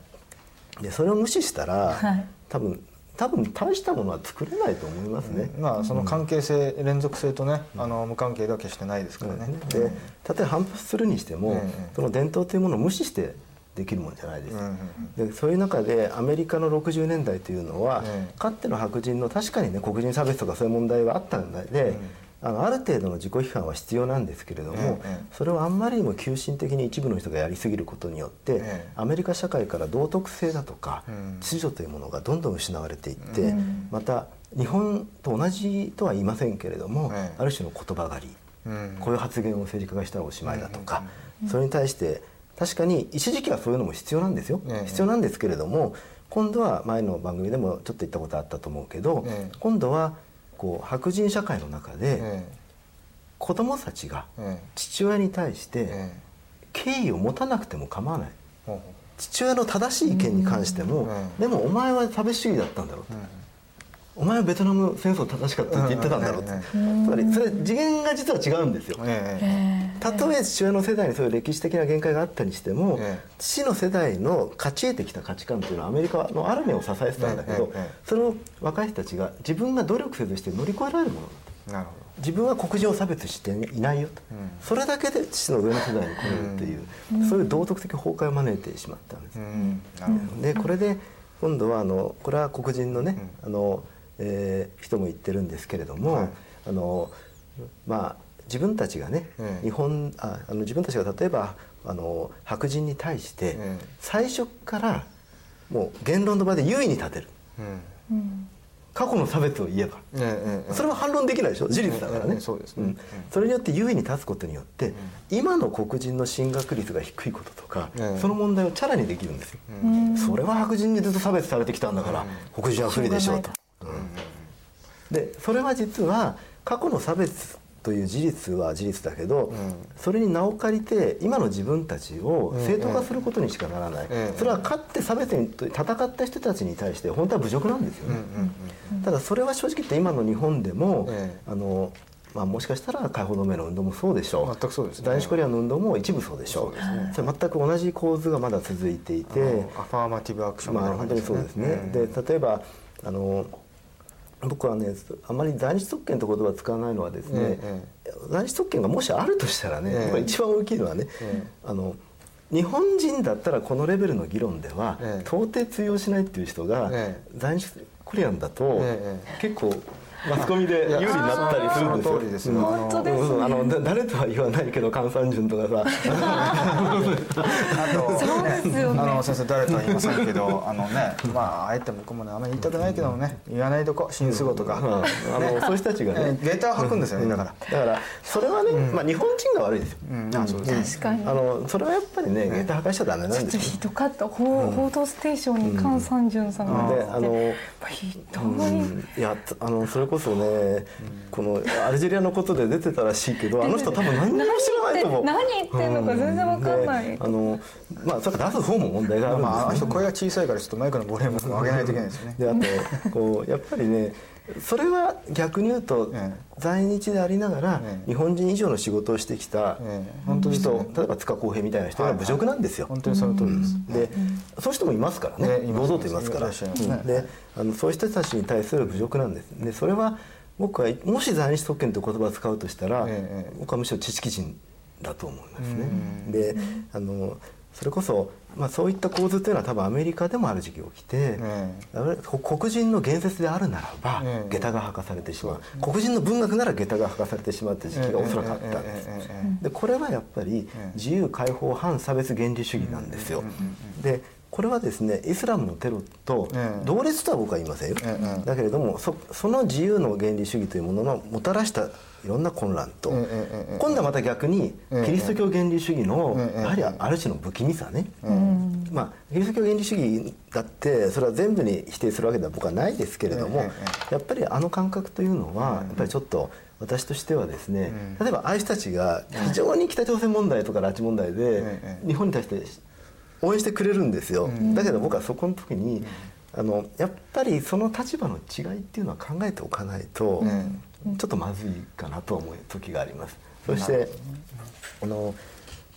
S2: い。
S4: でそれを無視したら、
S3: はい。
S4: 多分多分大したものは作れないと思いますね。
S2: まあその関係性、連続性とねあの無関係では決してないですからね、
S4: で例えば反発するにしても、
S2: ええ
S4: その伝統というものを無視してできるもんじゃないです、
S2: うんうん
S4: でそういう中でアメリカの60年代というのは、
S2: ええ
S4: かつての白人の確かにね黒人差別とかそういう問題はあったんで、あのある程度の自己批判は必要なんですけれども、
S2: ええ
S4: それをあんまりにも急進的に一部の人がやりすぎることによって、
S2: ええ
S4: アメリカ社会から道徳性だとか、
S2: うん。
S4: 秩序というものがどんどん失われていって、
S3: うん。
S4: また日本と同じとは言いませんけれども、
S2: ええ
S4: ある種の言葉狩り、
S2: うん。
S4: こういう発言を政治家がしたらおしまいだとか、それに対して確かに一時期はそういうのも必要なんですよ、
S2: ええ
S4: 必要なんですけれども今度は前の番組でもちょっと言ったことあったと思うけど、
S2: ええ
S4: 今度はこう白人社会の中で
S2: え
S4: 子供たちが
S2: ええ。
S4: 父親に対して
S2: ええ。
S4: 敬意を持たなくても構わない。父親の正しい意見に関しても、
S2: うん。
S4: でもお前は差別主義だったんだろうと、お前はベトナム戦争正しかったって言ってたんだろうつまりそれ次元が実は違うんですよ、たとえ父親の世代にそういう歴史的な限界があったにしても、
S2: ええ。
S4: 父の世代の勝ち得てきた価値観というのはアメリカのある面を支えてたんだけど、それを若い人たちが自分が努力せずして乗り越えられるものだと。
S2: なるほ
S4: 自分は黒人を差別していないよと、
S2: うん。
S4: それだけで父の上の世代に来るっていう、そういう道徳的崩壊を招いてしまったんですでこれで今度はあのこれは黒人のね、あのえー人も言ってるんですけれども、
S2: はい。
S4: あのまあ自分たちがね、
S2: ええ。
S4: 日本ああの自分たちが例えばあの白人に対して、
S2: ええ。
S4: 最初からもう言論の場で優位に立てる。
S2: うん。
S3: うん
S4: 過去の差別を言えば。それは反論できないでしょ？事実だからね、
S2: ええそうですね。
S4: ん。それによって優位に立つことによって、今の黒人の進学率が低いこととか、
S2: ええ。
S4: その問題をチャラにできるんですよ、
S3: うん。
S4: それは白人にずっと差別されてきたんだから、黒人は不利でしょうと、でそれは実は過去の差別という事実は事実だけど、
S2: ん。
S4: それに名を借りて今の自分たちを正当化することにしかならない、
S2: ええ
S4: それは勝って差別に戦った人たちに対して本当は侮辱なんですよね、ただそれは正直言って今の日本でも、
S2: ええ。
S4: あのまあ、もしかしたら解放同盟の運動もそうでしょう。
S2: 全くそうですね。
S4: 男子コリアンの運動も一部そうでしょ
S2: そうね。
S4: それ全く同じ構図がまだ続いていて、
S2: アファーマティブアクションみた
S4: まあ本当にそうですね、
S2: うん
S4: で例えばあの僕はねあまり在日特権という言葉を使わないのはですね、
S2: え
S4: 在日特権がもしあるとしたらね、
S2: ええ。
S4: 一番大きいのはね、
S2: ええ。
S4: あの日本人だったらこのレベルの議論では、
S2: ええ。
S4: 到底通用しないっていう人が、
S2: え
S4: 在日コリアンだと、
S2: え。
S4: 結構マスコミで有利になったりするんですよ。
S2: そのです
S3: 本当ですね。
S4: うん。あのだ誰とは言わないけど 関三順とかさ。
S2: あと
S3: そうですよね。
S2: あの先生誰とは言いませんけどあのねまああえて僕もねあんまり言いたくないけどもね言わないとこ新数語とか、
S4: うん。あのそういう人たちがね。
S2: えゲーターを吐くんですよねだから、
S4: だからそれはね、まあ、日本人が悪いですよ、
S2: うん。あそうですね。
S3: 確かに。
S4: あのそれはやっぱりねゲーター破壊しちゃダメなん
S3: ちょっと
S4: ですよ
S3: ひどかった「報報道ステーション」に菅三淳さんが出て
S4: であの
S3: やっぱひどい、
S4: うん。いやあのそれこそね、このアルジェリアのことで出てたらしいけどあの人多分何にも知らないと思う。
S3: 何言ってんのか全然わかんない。
S4: であのまあそれから出す方も問題があるんです
S2: まああの人
S4: ね。
S2: 声が小さいからちょっとマイクのボリュームを上げないといけないですよね。
S4: であとこうやっぱりねそれは逆に言うと、
S2: え
S4: 在日でありながら、
S2: ええ。
S4: 日本人以上の仕事をしてきた
S2: ええ。本当です
S4: 人、
S2: ね
S4: 例えば塚公平みたいな人が侮辱なんですよ。
S2: 本当にその通りです、
S4: で、そういう人もいますからね。堂々といますから。であのそういう人たちに対する侮辱なんです。でそれは僕はもし在日特権という言葉を使うとしたら、
S2: ええ
S4: 僕はむしろ知識人だと思いますね。であのそれこそ、まあ、そういった構図というのは多分アメリカでもある時期起きて、
S2: え。
S4: 黒人の言説であるならば、
S2: ええ。
S4: 下駄が履かされてしまう。黒人の文学なら下駄が履かされてしまうという時期がおそらくあったんです。でこれはやっぱり
S2: ええ。
S4: 自由解放反差別原理主義なんですよ。でこれはですねイスラムのテロと
S2: ええ。
S4: 同列とは僕は言いませんよ、
S2: ええ
S4: だけれどもそその自由の原理主義というもののもたらしたいろんな混乱と、今度はまた逆に
S2: ええ
S4: キリスト教原理主義の
S2: ええ
S4: やはりある種の不気味さね、
S3: うん。
S4: まあ、キリスト教原理主義だってそれは全部に否定するわけでは僕はないですけれども、
S2: ええ
S4: やっぱりあの感覚というのはやっぱりちょっと私としてはですね、例えばああいう人たちが非常に北朝鮮問題とか拉致問題で
S2: ええ。
S4: 日本に対して応援してくれるんですよ、だけど僕はそこの時にあのやっぱりその立場の違いっていうのは考えておかないと、ちょっとまずいかなと思う時があります。そしてあの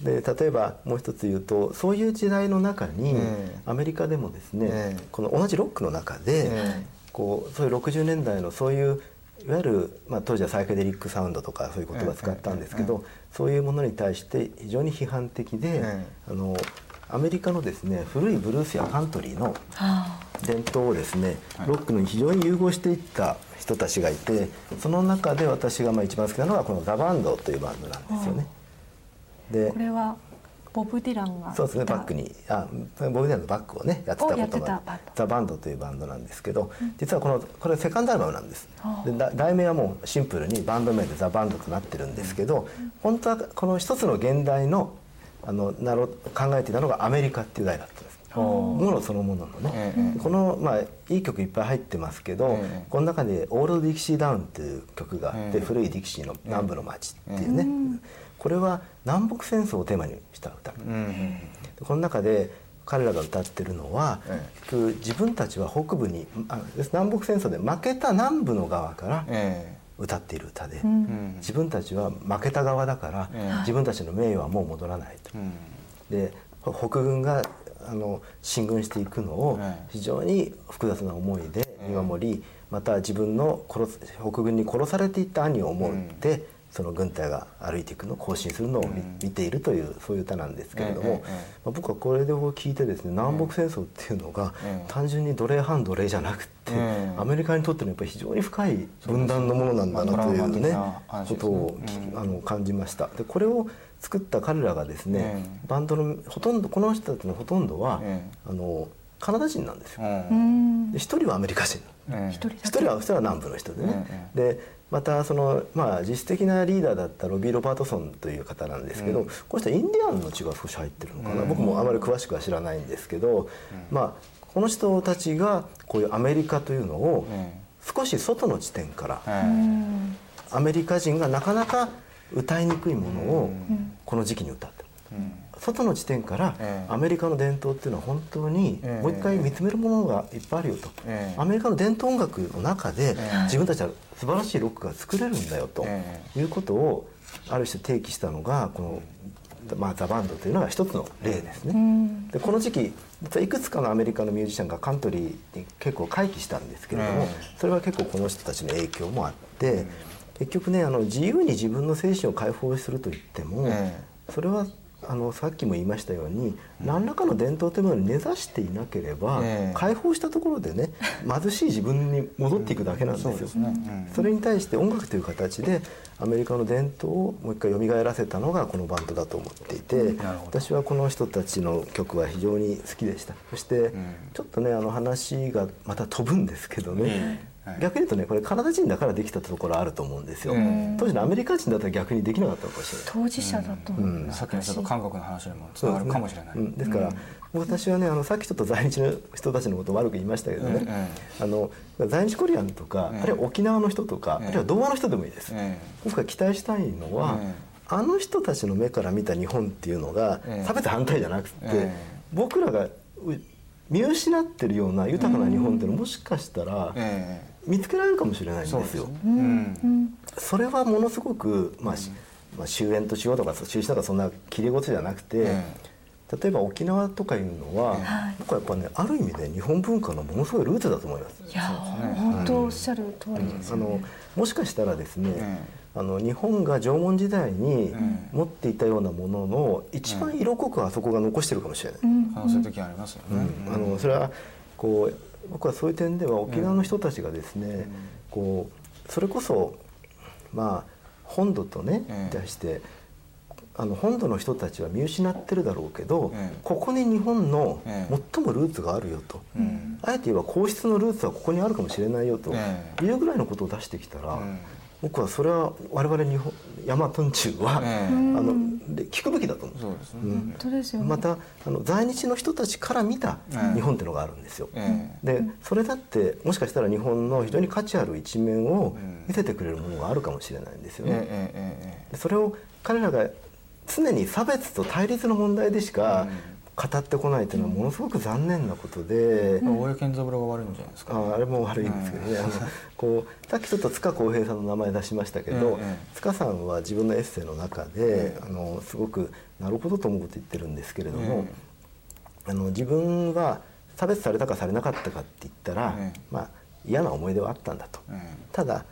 S4: で例えばもう一つ言うとそういう時代の中に、
S2: ええ
S4: アメリカでもですね、
S2: ええ
S4: この同じロックの中で、
S2: ええ
S4: こうそういう60年代のそういういわゆる、まあ、当時はサイケデリックサウンドとかそういう言葉を使ったんですけど、そういうものに対して非常に批判的で、
S2: え
S4: あのアメリカのですね古いブルースやカントリーの
S3: は
S4: 伝統をですねロックに非常に融合していった人たちがいてその中で私がまあ一番好きなのはこのザ・バンドというバンドなんですよね。で
S3: あこれはボブ・ディランが
S4: そうですねバックにあボブ・ディランのバックをねやってたことがザ・バンドというバンドなんですけど、実はこのこれセカンドアルバムなんです。
S3: あ。
S4: でだ題名はもうシンプルにバンド名でザ・バンドとなってるんですけど、本当はこの一つの原題のあのなろ考えていたのがアメリカっていう題だったんです。ものそのもののね、
S2: ええ
S4: この、まあ、いい曲いっぱい入ってますけど、
S2: ええ
S4: この中で「オールド・ディキシー・ダウン」という曲があって、
S2: ええ。
S4: 古いディキシーの南部の町っていうね、これは南北戦争をテーマにした歌、この中で彼らが歌ってるのは、自分たちは北部にあ南北戦争で負けた南部の側から
S2: え
S4: 歌っている歌で、
S2: えうん。
S4: 自分たちは負けた側だから、
S2: ええ
S4: 自分たちの名誉はもう戻らないと。
S2: うん。
S4: で北軍があの進軍していくのを
S2: ええ
S4: 非常に複雑な思いで見守り、また自分の殺す北軍に殺されていった兄を思って、その軍隊が歩いていくのを行進するのを見,、ているというそういう歌なんですけれども、まあ、僕はこれで聞いてですね南北戦争っていうのが
S2: ええ。
S4: 単純に奴隷反奴隷じゃなくって、
S2: ええ。
S4: アメリカにとってのやっぱり非常に深い分断のものなんだなというねことをあの感じました。でこれを作った彼らがですね、
S2: ええ。
S4: バンドのほとんどこの人たちのほとんどは、
S2: え
S4: あのカナダ人なんですよ。一人はアメリカ人。
S2: ええ。
S3: 一人
S4: は一人は南部の人でね、
S2: え。
S4: でまたその、まあ、実質的なリーダーだったロビー・ロバートソンという方なんですけど、
S2: うん。
S4: この人はインディアンの血が少し入ってるのかな、
S2: うん。
S4: 僕もあまり詳しくは知らないんですけど、まあこの人たちがこういうアメリカというのを
S2: え
S4: 少し外の地点から、アメリカ人がなかなか歌いにくいものを
S2: うん。
S4: この時期に歌ってる。
S2: うん
S4: 外の地点から
S2: ええ。
S4: アメリカの伝統っていうのは本当に
S2: ええ。
S4: もう一回見つめるものがいっぱいあるよと、
S2: ええ。
S4: アメリカの伝統音楽の中で
S2: ええ。
S4: 自分たちは素晴らしいロックが作れるんだよと
S2: え
S4: いうことをある種提起したのがこの、まあ、ザ・バンドというのが一つの例ですね。
S3: うん。
S4: でこの時期実はいくつかのアメリカのミュージシャンがカントリーに結構回帰したんですけれども、
S2: え
S4: それは結構この人たちの影響もあって、結局ねあの自由に自分の精神を解放するといっても、
S2: え。
S4: それはあのさっきも言いましたように何らかの伝統というものに根ざしていなければ、
S2: ええ。
S4: 解放したところでね 貧しい自分に戻っていくだけなんですよ。
S2: そすね。うん。
S4: それに対して音楽という形でアメリカの伝統をもう一回蘇らせたのがこのバンドだと思っていて、私はこの人たちの曲は非常に好きでしたそして、
S2: ん。
S4: ちょっとねあの話がまた飛ぶんですけど。ね、逆に言うとねこれカナダ人だからできたところあると思うんですよ、
S2: うん。
S4: 当時のアメリカ人だったら逆にできなかったのかもしれない。
S3: 当事者だと
S4: う。ん。
S2: さっきのちょっと韓国の話にもつながるかもしれない。
S4: うん。ですから、私はねあのさっきちょっと在日の人たちのことを悪く言いましたけどね、
S2: え
S4: あの在日コリアンとか、
S2: ええ
S4: あるいは沖縄の人とか、
S2: ええ
S4: あるいは童話の人でもいいです、
S2: え
S4: 僕が期待したいのは、
S2: ええ
S4: あの人たちの目から見た日本っていうのが、
S2: ええ
S4: 差別反対じゃなくて、
S2: ええ
S4: 僕らがう見失ってるような豊かな日本っていうのもしかしたら
S2: え
S4: 見つけられるかもしれないんですよ。
S2: そ
S4: れはものすごく、まあしまあ、終焉としようとか中止とかそんなきれい事じゃなくて、
S2: え
S4: 例えば沖縄とかいうのは、
S3: はい。
S4: 僕はやっぱねある意味で日本文化のものすごいルーツだと思います。
S3: いや本当おっしゃる通りです
S4: あの。もしかしたらですね、
S2: え
S4: あの日本が縄文時代に
S2: ん。
S4: 持っていたようなものの一番色濃くあそこが残してるかもしれない。
S3: うん。
S2: 可能性的にありますよね。
S4: あのそれはこう僕はそういう点では沖縄の人たちがですね、こうそれこそまあ本土とね、
S2: ええ
S4: 対してあの本土の人たちは見失ってるだろうけど、
S2: ええ
S4: ここに日本の
S2: ええ
S4: 最もルーツがあるよと、
S2: うん。
S4: あえて言えば皇室のルーツはここにあるかもしれないよと
S2: え
S4: いうぐらいのことを出してきたら、
S2: うん
S4: 僕はそれは我々日本大和ん中は、
S2: ええ。
S4: あので聞くべきだと思う。
S2: そうですね、
S3: 本当ですよね。
S4: またあの在日の人たちから見た
S2: ええ。
S4: 日本っていうのがあるんですよ。
S2: ええ。
S4: でそれだってもしかしたら日本の非常に価値ある一面を見せてくれるものがあるかもしれないんですよ
S2: ええ
S4: ね。
S2: えええ。
S4: でそれを彼らが常に差別と対立の問題でしか語ってこないというのはものすごく残念なことで、
S2: え大江健三郎が悪いんじゃないですか、
S4: ああれも悪いんですけどね、あのこうさっきちょっと塚浩平さんの名前出しましたけど、
S2: ええ
S4: 塚さんは自分のエッセイの中で、あのすごくなるほどと思うこと言ってるんですけれども、
S2: え
S4: あの自分は差別されたかされなかったかって言ったら、
S2: ええ
S4: まあ嫌な思い出はあったんだと。
S2: え
S4: ただ、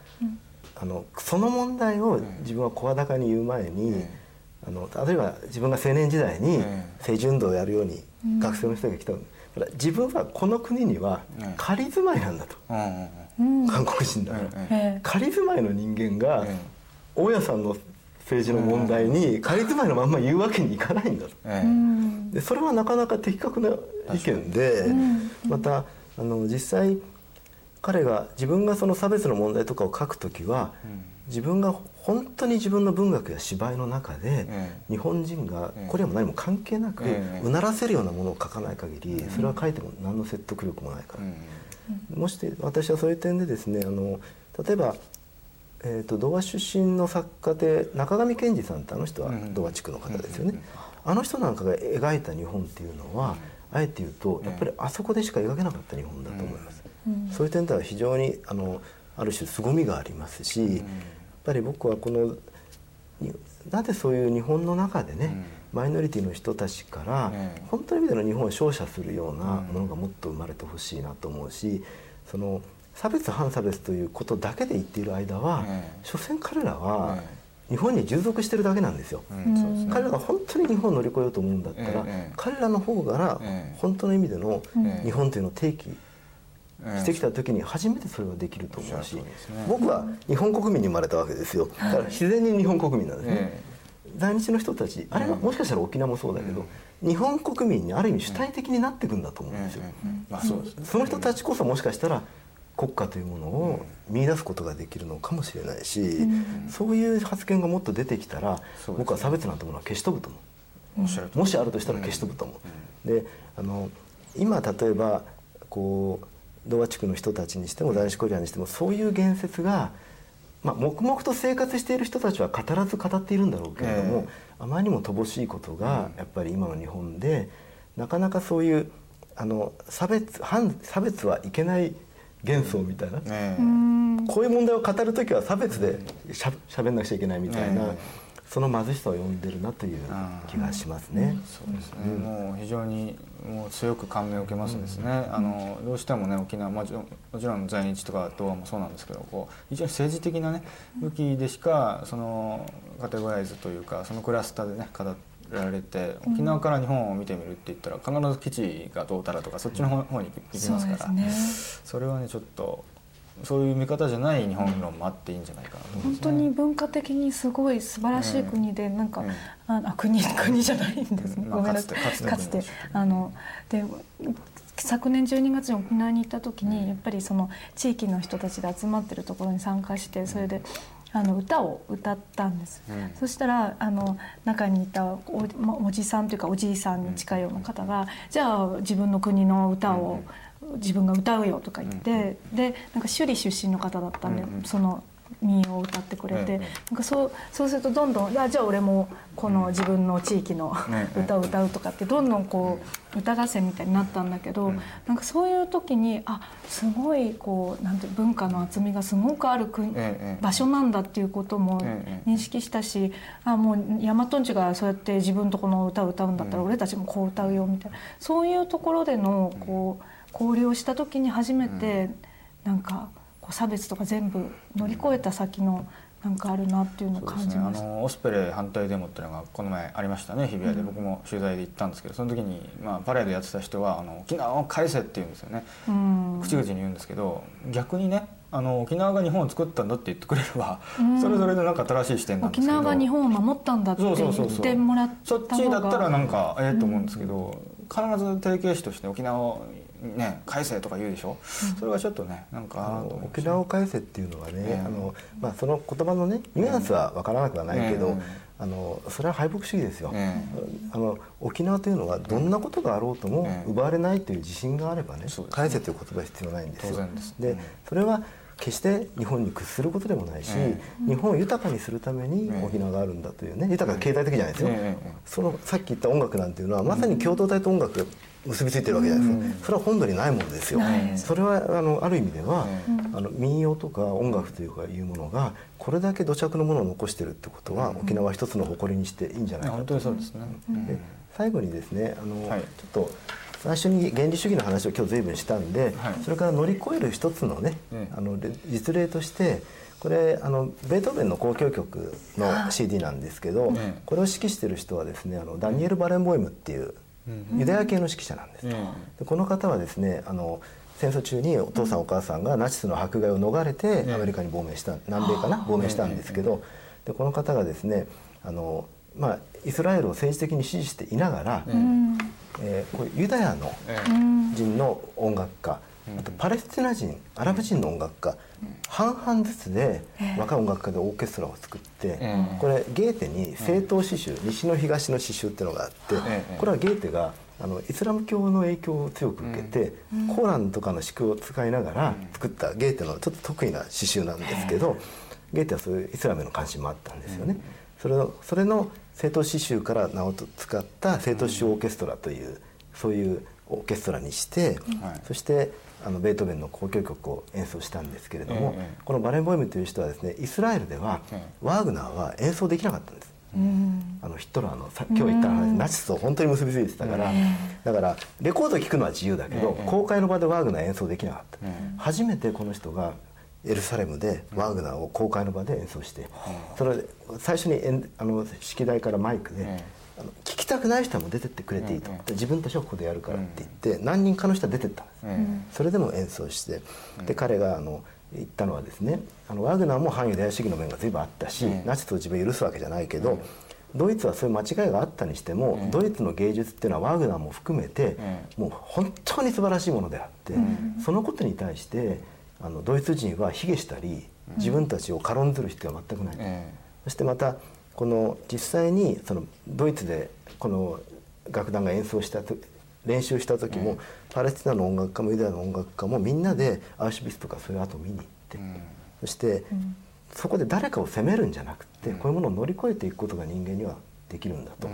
S4: あのその問題を自分は声高に言う前に、
S2: ええ
S4: あの例えば自分が青年時代に
S2: ええ
S4: 政治運動をやるように学生の人が来たの、だから自分はこの国には
S2: ええ
S4: 仮住まいなんだと、
S2: うんうん
S3: うん。
S4: 韓国人だから、仮住まいの人間が、
S2: ええ
S4: 大家さんの政治の問題に仮住まいのまんま言うわけにいかないんだと。でそれはなかなか的確な意見で、またあの実際彼が自分がその差別の問題とかを書くときは、自分が本当に自分の文学や芝居の中で、
S2: え
S4: 日本人が
S2: ええ
S4: これはも何も関係なく、
S2: ええ
S4: うならせるようなものを書かない限り、それは書いても何の説得力もないから。
S2: うん。
S4: もして私はそういう点でですねあの例えば、えー、と童話出身の作家で中上健二さんってあの人は
S2: うん。
S4: 童話地区の方ですよね、あの人なんかが描いた日本っていうのは、あえて言うとやっぱりあそこでしか描けなかった日本だと思います、そういう点では非常にあのある種凄みがありますし、ぱり僕はこのになぜそういう日本の中でね、マイノリティの人たちから、
S2: ええ。
S4: 本当の意味での日本を勝者するようなものがもっと生まれてほしいなと思うしその差別反差別ということだけで言っている間は、
S2: ええ。
S4: 所詮彼らは
S2: え
S4: 日本に従属してるだけなんですよ。
S2: うんね
S4: 彼らが本当に日本を乗り越えようと思うんだったら、
S2: ええ。
S4: 彼らの方から
S2: ええ。
S4: 本当の意味での
S2: ええ。
S4: 日本というのを提起
S2: ええ
S4: してきた時に初めてそれはできると思うし僕は日本国民に生まれたわけですよ。だから自然に日本国民なんですね
S2: え。
S4: 在日の人たちあれはもしかしたら沖縄もそうだけど、日本国民にある意味主体的になっていくんだと思うんですよ、
S2: そ
S4: の人たちこそもしかしたら国家というものを見出すことができるのかもしれないし、そういう発言がもっと出てきたら、僕は差別なんてものは消し飛ぶと思う。もしあるとしたら消し飛ぶと思う。であの今例えばこう童話地区の人たちにしても在日コリアンにしてもそういう言説が、まあ、黙々と生活している人たちは語らず語っているんだろうけれども、
S2: え
S4: あまりにも乏しいことがやっぱり今の日本でなかなかそういうあの差別反差別はいけない幻想みたいな、
S2: ええ。
S4: こういう問題を語る時は差別でしゃしゃべんなくちゃいけないみたいな、
S2: ええ
S4: その貧しさを呼んでるなという気がしますね。
S2: そうですね、もう非常にもう強く感銘を受けますですね、あのどうしてもね沖縄もちろんもちろん在日とか童話もそうなんですけどこう非常に政治的なね武器でしかそのカテゴライズというかそのクラスターでね語られて沖縄から日本を見てみるって言ったら必ず基地がどうたらとかそっちの方方に行きますから、
S3: そうですね。
S2: それはねちょっとそういう見方じゃない日本論もあっていいんじゃないかな。とね。
S3: 本当に文化的にすごい素晴らしい国で、なんか、
S2: ええ
S3: ああ国国じゃないんです。ね、
S2: まあ
S3: ごめんなさい。
S2: かつて
S3: あので昨年12月に沖縄に行った時にやっぱりその地域の人たちで集まってるところに参加してそれであの歌を歌ったんです、
S2: うん。
S3: そしたらあの中にいたおまおじさんというかおじいさんに近いような方が、じゃあ自分の国の歌を自分が歌うよとか言って、でなんか首里出身の方だったんで、
S2: うんうん。
S3: その民謡を歌ってくれて、
S2: ええ
S3: なんかそうそうするとどんどんあじゃあ俺もこの自分の地域の
S2: ええ
S3: 歌を歌うとかってどんどんこう歌合戦みたいになったんだけど、
S2: うん。
S3: なんかそういう時にあすごいこうなんて文化の厚みがすごくある国、
S2: ええ
S3: 場所なんだっていうことも
S2: ええ
S3: 認識したし、あもう大和んちがそうやって自分とこの歌を歌うんだったら俺たちもこう歌うよみたいなそういうところでのこう交流をした時に初めてなんかこう差別とか全部乗り越えた先のなんかあるなっていうのを
S2: そうですね、あ
S3: 感じました。
S2: のオスプレイ反対デモっていうのがこの前ありましたね日比谷で、僕も取材で行ったんですけどその時に、まあ、パレードやってた人はあの沖縄を返せって言うんですよね、
S3: うん。
S2: 口々に言うんですけど逆にねあの沖縄が日本を作ったんだって言ってくれれば、それぞれでなんか新しい視点なんです
S3: 沖
S2: けど。
S3: 縄が日本を守ったんだって言
S2: そうそうそう。
S3: ってもらった
S2: そっちだったらなんかええと思うんですけど、必ず定型詞として沖縄をね返せとか言うでしょ、それはちょっとねなんか
S4: 沖縄を返せっていうのはね、
S2: ええ
S4: あのまあ、その言葉のねニュアンスは分からなくはないけど、
S2: ええ
S4: あのそれは敗北主義ですよ、
S2: え
S4: あの沖縄というのはどんなことがあろうとも
S2: ええ
S4: 奪われないという自信があればね、返せという言葉は必要ないんですよ。
S2: 当然で
S4: それは決して日本に屈することでもないし、
S2: え
S4: 日本を豊かにするために
S2: ええ
S4: 沖縄があるんだというね豊か経済的じゃないですよ、そのさっき言った音楽なんていうのはまさに共同体と音楽が結びついてるわけじゃないですか、それは本土にないものですよ、それはあのある意味では、
S2: え
S4: あの民謡とか音楽というかいうものがこれだけ土着のものを残してるってことは、沖縄は一つの誇りにしていいんじゃないか
S2: 本
S4: と
S2: 当にそうですね、
S4: 最後にですねあの、
S2: はい。
S4: ちょっと最初に原理主義の話を今日随分したんで、
S2: はい。
S4: それから乗り越える一つのね、
S2: ええ。
S4: あのれ実例としてこれあのベートーベンの交響曲の CD なんですけど、
S2: ええ。
S4: これを指揮してる人はですねあのダニエル・バレンボイムっていうユダヤ系の指揮者なんです、
S2: え
S4: でこの方はですねあの戦争中にお父さんお母さんがナチスの迫害を逃れて
S2: ええ
S4: アメリカに亡命した南米かな亡命したんですけどでこの方がですねあの、まあ、イスラエルを政治的に支持していながら、
S3: うん。
S4: えーこういうユダヤの人の音楽家あとパレスチナ人アラブ人の音楽家半々ずつで若い音楽家でオーケストラを作って
S2: ええ。
S4: これゲーテに正統詩集西の東の詩集っていうのがあって
S2: ええ。
S4: これはゲーテがあのイスラム教の影響を強く受けてコーランとかの詩句を使いながら作ったゲーテのちょっと得意な詩集なんですけどゲーテはそういうイスラムへの関心もあったんですよね。それのそれの正統詩集から名を使った正統詩オーケストラというそういうオーケストラにして、
S2: はい。
S4: そしてあのベートーベンの交響曲を演奏したんですけれども、
S2: ええ
S4: このバレンボイムという人はですねイスラエルでは
S2: ええ。
S4: ワーグナーは演奏できなかったんです。
S3: うん。
S4: あのヒトラーのさ今日言った話ナチスと本当に結びついてたから、だからレコード聴くのは自由だけど、
S2: ええ
S4: 公開の場でワーグナー演奏できなかった、
S2: ええ。
S4: 初めてこの人がエルサレムでワーグナーを公開の場で演奏して、それで最初にえんあの式台からマイクで、
S2: え
S4: あの聞きたくない人はもう出てってくれていいと、
S2: ええ
S4: で自分たちはここでやるからって言って、何人かの人は出てったんです、
S2: え
S4: それでも演奏してで彼があの言ったのはですねあのワグナーも反ユダヤ主義の面が随分あったし、
S2: ええ
S4: ナチスを自分許すわけじゃないけど、ドイツはそういう間違いがあったにしても、
S2: ええ
S4: ドイツの芸術っていうのはワグナーも含めて、
S2: え
S4: もう本当に素晴らしいものであって、そのことに対してあのドイツ人は卑下したり自分たちを軽んずる必要は全くない。
S2: え
S4: そしてまたこの実際にそのドイツでこの楽団が演奏したと練習した時も、パレスチナの音楽家もユダヤの音楽家もみんなでアウシュビッツとかそういう跡を見に行って、そして、そこで誰かを責めるんじゃなくて、こういうものを乗り越えていくことが人間にはできるんだと。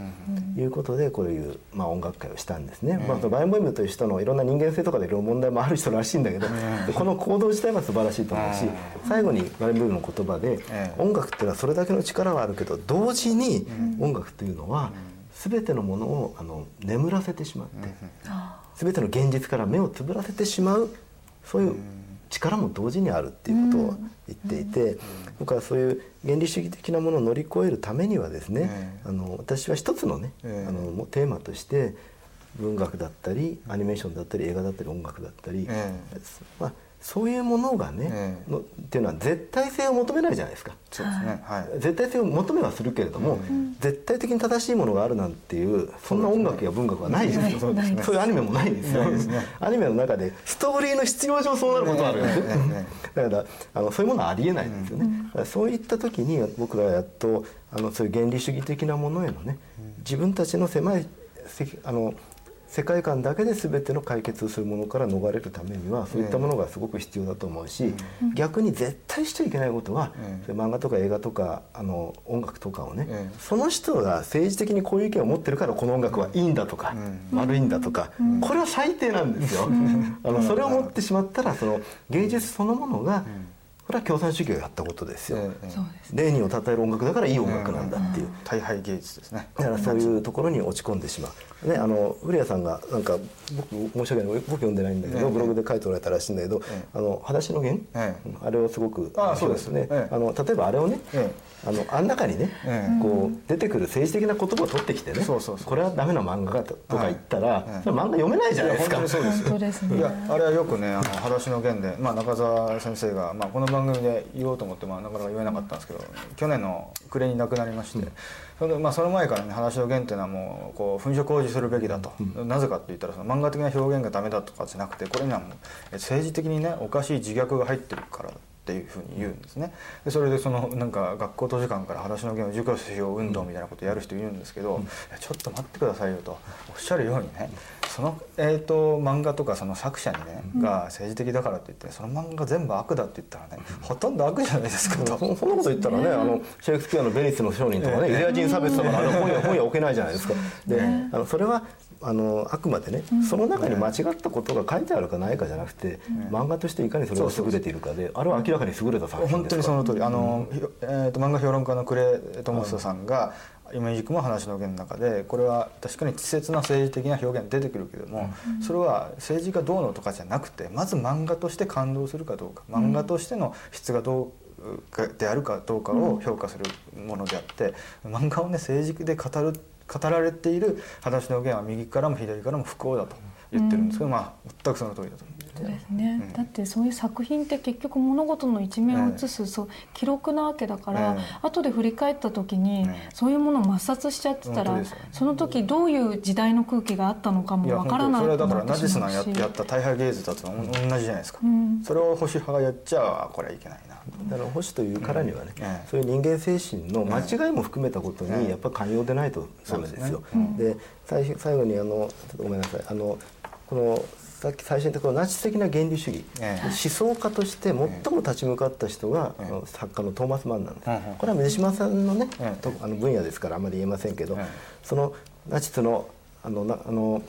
S4: いうことでこういう、まあ、音楽会をしたんですね、まあ、そのバレンボイムという人のいろんな人間性とかでいろいろ問題もある人らしいんだけど、でこの行動自体は素晴らしいと思うし、最後にバイオンボイムの言葉で、
S2: ええ
S4: 音楽っていうのはそれだけの力はあるけど同時に音楽というのは全てのものをあの眠らせてしまって全ての現実から目をつぶらせてしまうそういう力も同時にあるっていうことを言っていて僕はそういう原理主義的なものを乗り越えるためにはですね
S2: え
S4: あの私は一つのね
S2: ええ
S4: あのテーマとして文学だったりアニメーションだったり映画だったり音楽だったり、
S2: え
S4: まあ、そういうものがね、
S2: ええ。
S4: のっていうのは絶対性を求めないじゃないですか。
S2: そうですね。はい。
S4: 絶対性を求めはするけれども、絶対的に正しいものがあるなんていうそんな音楽や文学はないですよ。
S3: そうですね。
S4: そう いうアニメもないですよアニメの中でストーリーの必要上そうなることはあるよね。だからあのそういうものはありえないんですよね、そういった時に僕らはやっとあのそういう原理主義的なものへのね自分たちの狭いせあの世界観だけで全ての解決をするものから逃れるためにはそういったものがすごく必要だと思うし、逆に絶対しちゃいけないことは、漫画とか映画とかあの音楽とかをね、
S2: ええ。
S4: その人が政治的にこういう意見を持ってるからこの音楽はいいんだとか、悪いんだとか、これは最低なんですよ。あのそれを持ってしまったらその芸術そのものがこれは共産主義がやったことですよ、
S2: ええ
S3: そうです
S4: レーニンを称える音楽だからいい音楽なんだっていう、
S2: 大敗芸術ですね。
S4: だからそういうところに落ち込んでしまう。ね、あの古谷さんがなんか僕申し訳ない。僕読んでないんだけど、
S2: ええ
S4: ブログで書いておられたらしいんだけど、
S2: ええ。
S4: あの裸足の弦、
S2: ええ。
S4: あれをすごく
S2: そうです
S4: ね、
S2: ええ。
S4: あの例えばあれをね、
S2: え
S4: あのあん中にね、
S2: ええ。
S4: こう出てくる政治的な言葉を取ってきてね
S2: そうそうそう。
S4: これはダメな漫画だととか言ったら、それ漫画読めないじゃないですか。
S2: 本当にそうですよ
S3: 本当ですね
S2: いやあれはよくね「あの裸足の弦で」まあ、中澤先生が、まあ、この番組で言おうと思って、まあ、なかなか言えなかったんですけど去年の暮れに亡くなりまして、そのまあ、その前からね「裸足の弦」っていうのはもうこう粉飾工事するべきだと、なぜかって言ったらその漫画的な表現がダメだとかじゃなくてこれにはもうえ政治的にねおかしい自虐が入ってるからっていうふうに言うんですね。でそれでそのなんか学校図書館から「裸足の弦を授業しよう運動」みたいなことをやる人いるんですけど、いやちょっと待ってくださいよとおっしゃるようにねその、えー、と漫画とかその作者にね、が政治的だからって言ってその漫画が全部悪だって言ったらね、ほとんど悪じゃないですかと。
S4: そそんなこと言ったらね、あのシェイクスピアの「ベニスの商人」とかね、ユダヤ人差別とかあの本屋本屋置けないじゃないですか。で、あのそれはあのあくまでね、その中に間違ったことが書いてあるかないかじゃなくて、漫画としていかにそれが優れているかで、あれは明らかに優れた作品
S2: 本当に
S4: ですか？ら。
S2: その通り。あの、ひえー、と漫画評論家の呉智久さんが「イメージクも話の弦」の中でこれは確かに稚拙な政治的な表現出てくるけども、それは政治がどうのとかじゃなくてまず漫画として感動するかどうか漫画としての質がどうかであるかどうかを評価するものであって、漫画をね政治で語る語られている「裸足の弦」は右からも左からも不幸だと言ってるんですけど、まあ全くその通りだと。思うんです
S3: そう
S2: ね
S3: ですね、
S2: うん。
S3: だってそういう作品って結局物事の一面を映す、そう記録なわけだから、
S2: ええ。
S3: 後で振り返った時に、
S2: ええ。
S3: そういうものを抹殺しちゃってたら、その時どういう時代の空気があったのかもわからな
S2: 本当に。それはだからナチスのややった大敗芸術だと同じじゃないですか、
S3: うん。
S2: それを保守派がやっちゃこれはいけないな
S4: あの保守というからにはね、そういう人間精神の間違いも含めたこと
S2: ええ
S4: にやっぱり寛容でないとダメですよ。で最最後にあのちょっとごめんなさい。あのこのさっき最初に言ったこのナチス的な原理主義、
S2: ええ。
S4: 思想家として最も立ち向かった人が、作家のトーマス・マンなんです、これは水島さんのね、
S2: ええ
S4: とあの分野ですからあまり言えませんけど、
S2: ええ
S4: そのナチスのあのなあの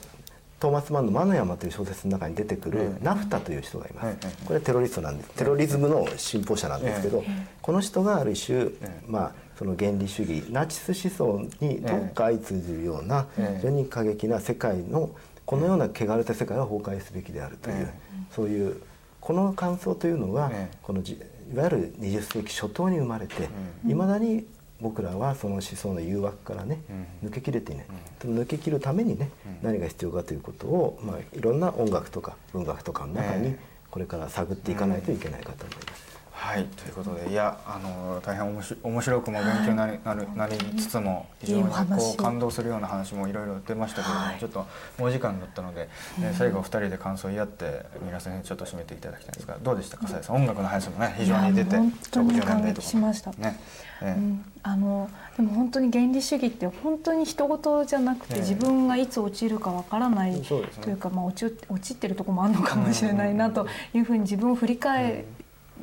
S4: トーマス・マンの「魔の山」という小説の中に出てくる、
S2: ええ
S4: ナフタという人がいます、
S2: ええ
S4: これはテロリストなんです。テロリズムの信奉者なんですけど、この人がある種、
S2: え
S4: まあ、その原理主義ナチス思想にどっか相通じるような、
S2: ええ。
S4: 非常に過激な世界のこのような汚れた世界は崩壊すべきであるという、
S2: え
S4: そういうこの感想というのが、
S2: ええ。
S4: このじいわゆる20世紀初頭に生まれていま、未だに僕らはその思想の誘惑からね、抜けきれていない、その抜けきるためにね、何が必要かということを、まあ、いろんな音楽とか文学とかの中に
S2: ええ。
S4: これから探っていかないといけないかと思います。
S2: はいということでいやあの大変面白面白くも勉強になり,、なるなりつつも非常にこう感動するような話もいろいろ出ましたけれども、ちょっともう時間だったので、えー最後お二人で感想を言い合って皆さんにちょっと締めていただきたいんですがどうでしたかさやさん？音楽の話もね非常に出て
S3: 本当に
S2: 60年代
S3: 感
S2: とか
S3: 激しました。
S2: ね、えー
S3: うん、あのでも本当に原理主義って本当に人事じゃなくて
S2: ええ。
S3: 自分がいつ落ちるかわからない
S2: ね。
S3: というか、まあ、落ち落ちってるところもあるのかもしれないなというふうに自分を振り返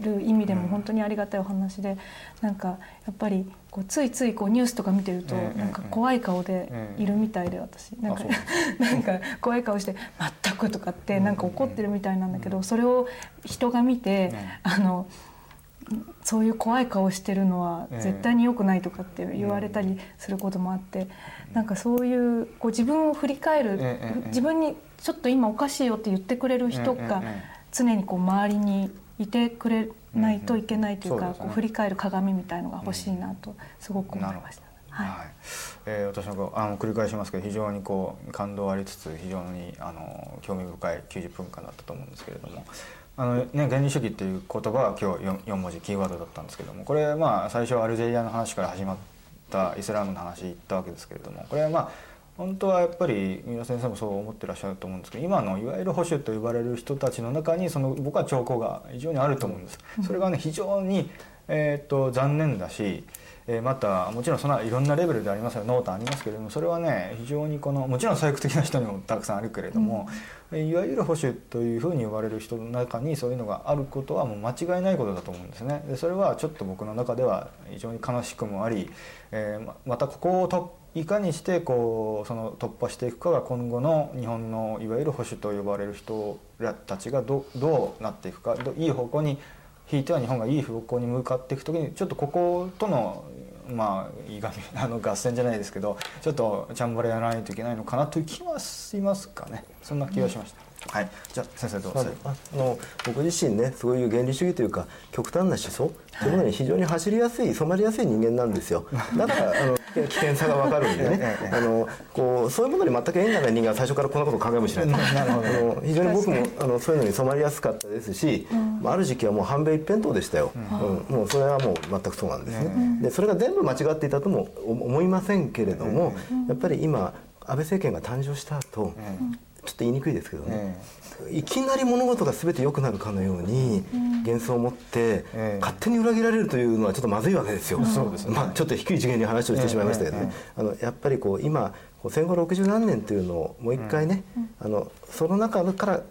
S3: る意味でも本当にありがたいお話でなんかやっぱりこうついついこうニュースとか見てると
S2: ええ
S3: なんか怖い顔でいるみたいで私。なんか怖い顔して「全く」とかってなんか怒ってるみたいなんだけどそれを人が見てあのそういう怖い顔してるのは
S2: ええ
S3: 絶対に良くないとかって言われたりすることもあってなんかそういうこう自分を振り返る自分にちょっと今おかしいよって言ってくれる人が常にこう周りにいてくれないといけないというか
S2: うんうん。そうね。
S3: こう振り返る鏡みたいのが欲しいなとすごく思いました。
S2: はい。
S3: はい。
S2: えー私もあの繰り返しますけど非常にこう感動ありつつ非常にあの興味深い90分間だったと思うんですけれどもあの、ね、原理主義っていう言葉は今日 4, 4文字キーワードだったんですけどもこれまあ最初はアルジェリアの話から始まったイスラムの話言ったわけですけれどもこれはまあ本当はやっぱり三浦先生もそう思ってらっしゃると思うんですけど今のいわゆる保守と呼ばれる人たちの中にその僕は兆候が非常にあると思うんです。それがね非常に、えー、と残念だし、えーまたもちろんそのいろんなレベルでありますよ濃淡ありますけれどもそれはね非常にこのもちろん左翼的な人にもたくさんあるけれども、えーいわゆる保守というふうに呼ばれる人の中にそういうのがあることはもう間違いないことだと思うんですね。でそれはちょっと僕の中では非常に悲しくもあり、えーままたここをといかにしてこうその突破していくかが今後の日本のいわゆる保守と呼ばれる人らたちがどどうなっていくかどいい方向に引いては日本がいい方向に向かっていく時にちょっとこことのまあいがみあの合戦じゃないですけどちょっとチャンバラやらないといけないのかなという気はしますかね。そんな気がしました、はい。じゃあ先生どうぞ、
S4: まああの僕自身ねそういう原理主義というか極端な思想というものに非常に走りやすい染まりやすい人間なんですよ。だからあの危険さが分かるんでね。
S2: ええ
S4: あのこうそういうものに全く縁がない人間は最初からこんなことを考えもしないと。
S2: なるほど。
S4: あの非常に僕もあのそういうのに染まりやすかったですし、まあある時期はもう反米一辺倒でしたよ、うん。もうそれはもう全くそうなんですね、でそれが全部間違っていたとも思いませんけれども、やっぱり今安倍政権が誕生した後、ちょっと言いにくいですけどね、いきなり物事が全て良くなるかのように幻想を持って
S2: ええ。
S4: 勝手に裏切られるというのはちょっとまずいわけですよ。
S2: そうですね。
S4: まあ、ちょっと低い次元に話をしてしまいましたけどね、あのやっぱりこう今戦後60何年というのをもう一回ね、あのその中からあ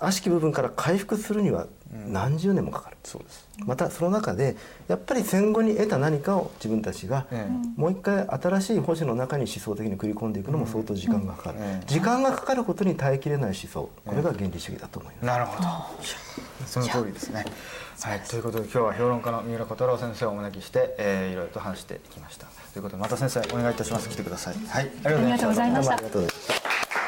S4: 悪しき部分から回復するには何十年もかかる。
S2: そうです。
S4: またその中でやっぱり戦後に得た何かを自分たちが
S2: え
S4: もう一回新しい保守の中に思想的に組み込んでいくのも相当時間がかかる、
S2: ええ
S4: 時間がかかることに耐えきれない思想これが原理主義だと思います、
S2: なるほど。その通りですね。はい、ということで今日は評論家の三浦小太郎先生をお招きして、えー、いろいろと話していきました。ということでまた先生お願いいたします。来てください。はい。ありがとうございました。
S3: ありがとうございました。
S4: どうもありがとうございました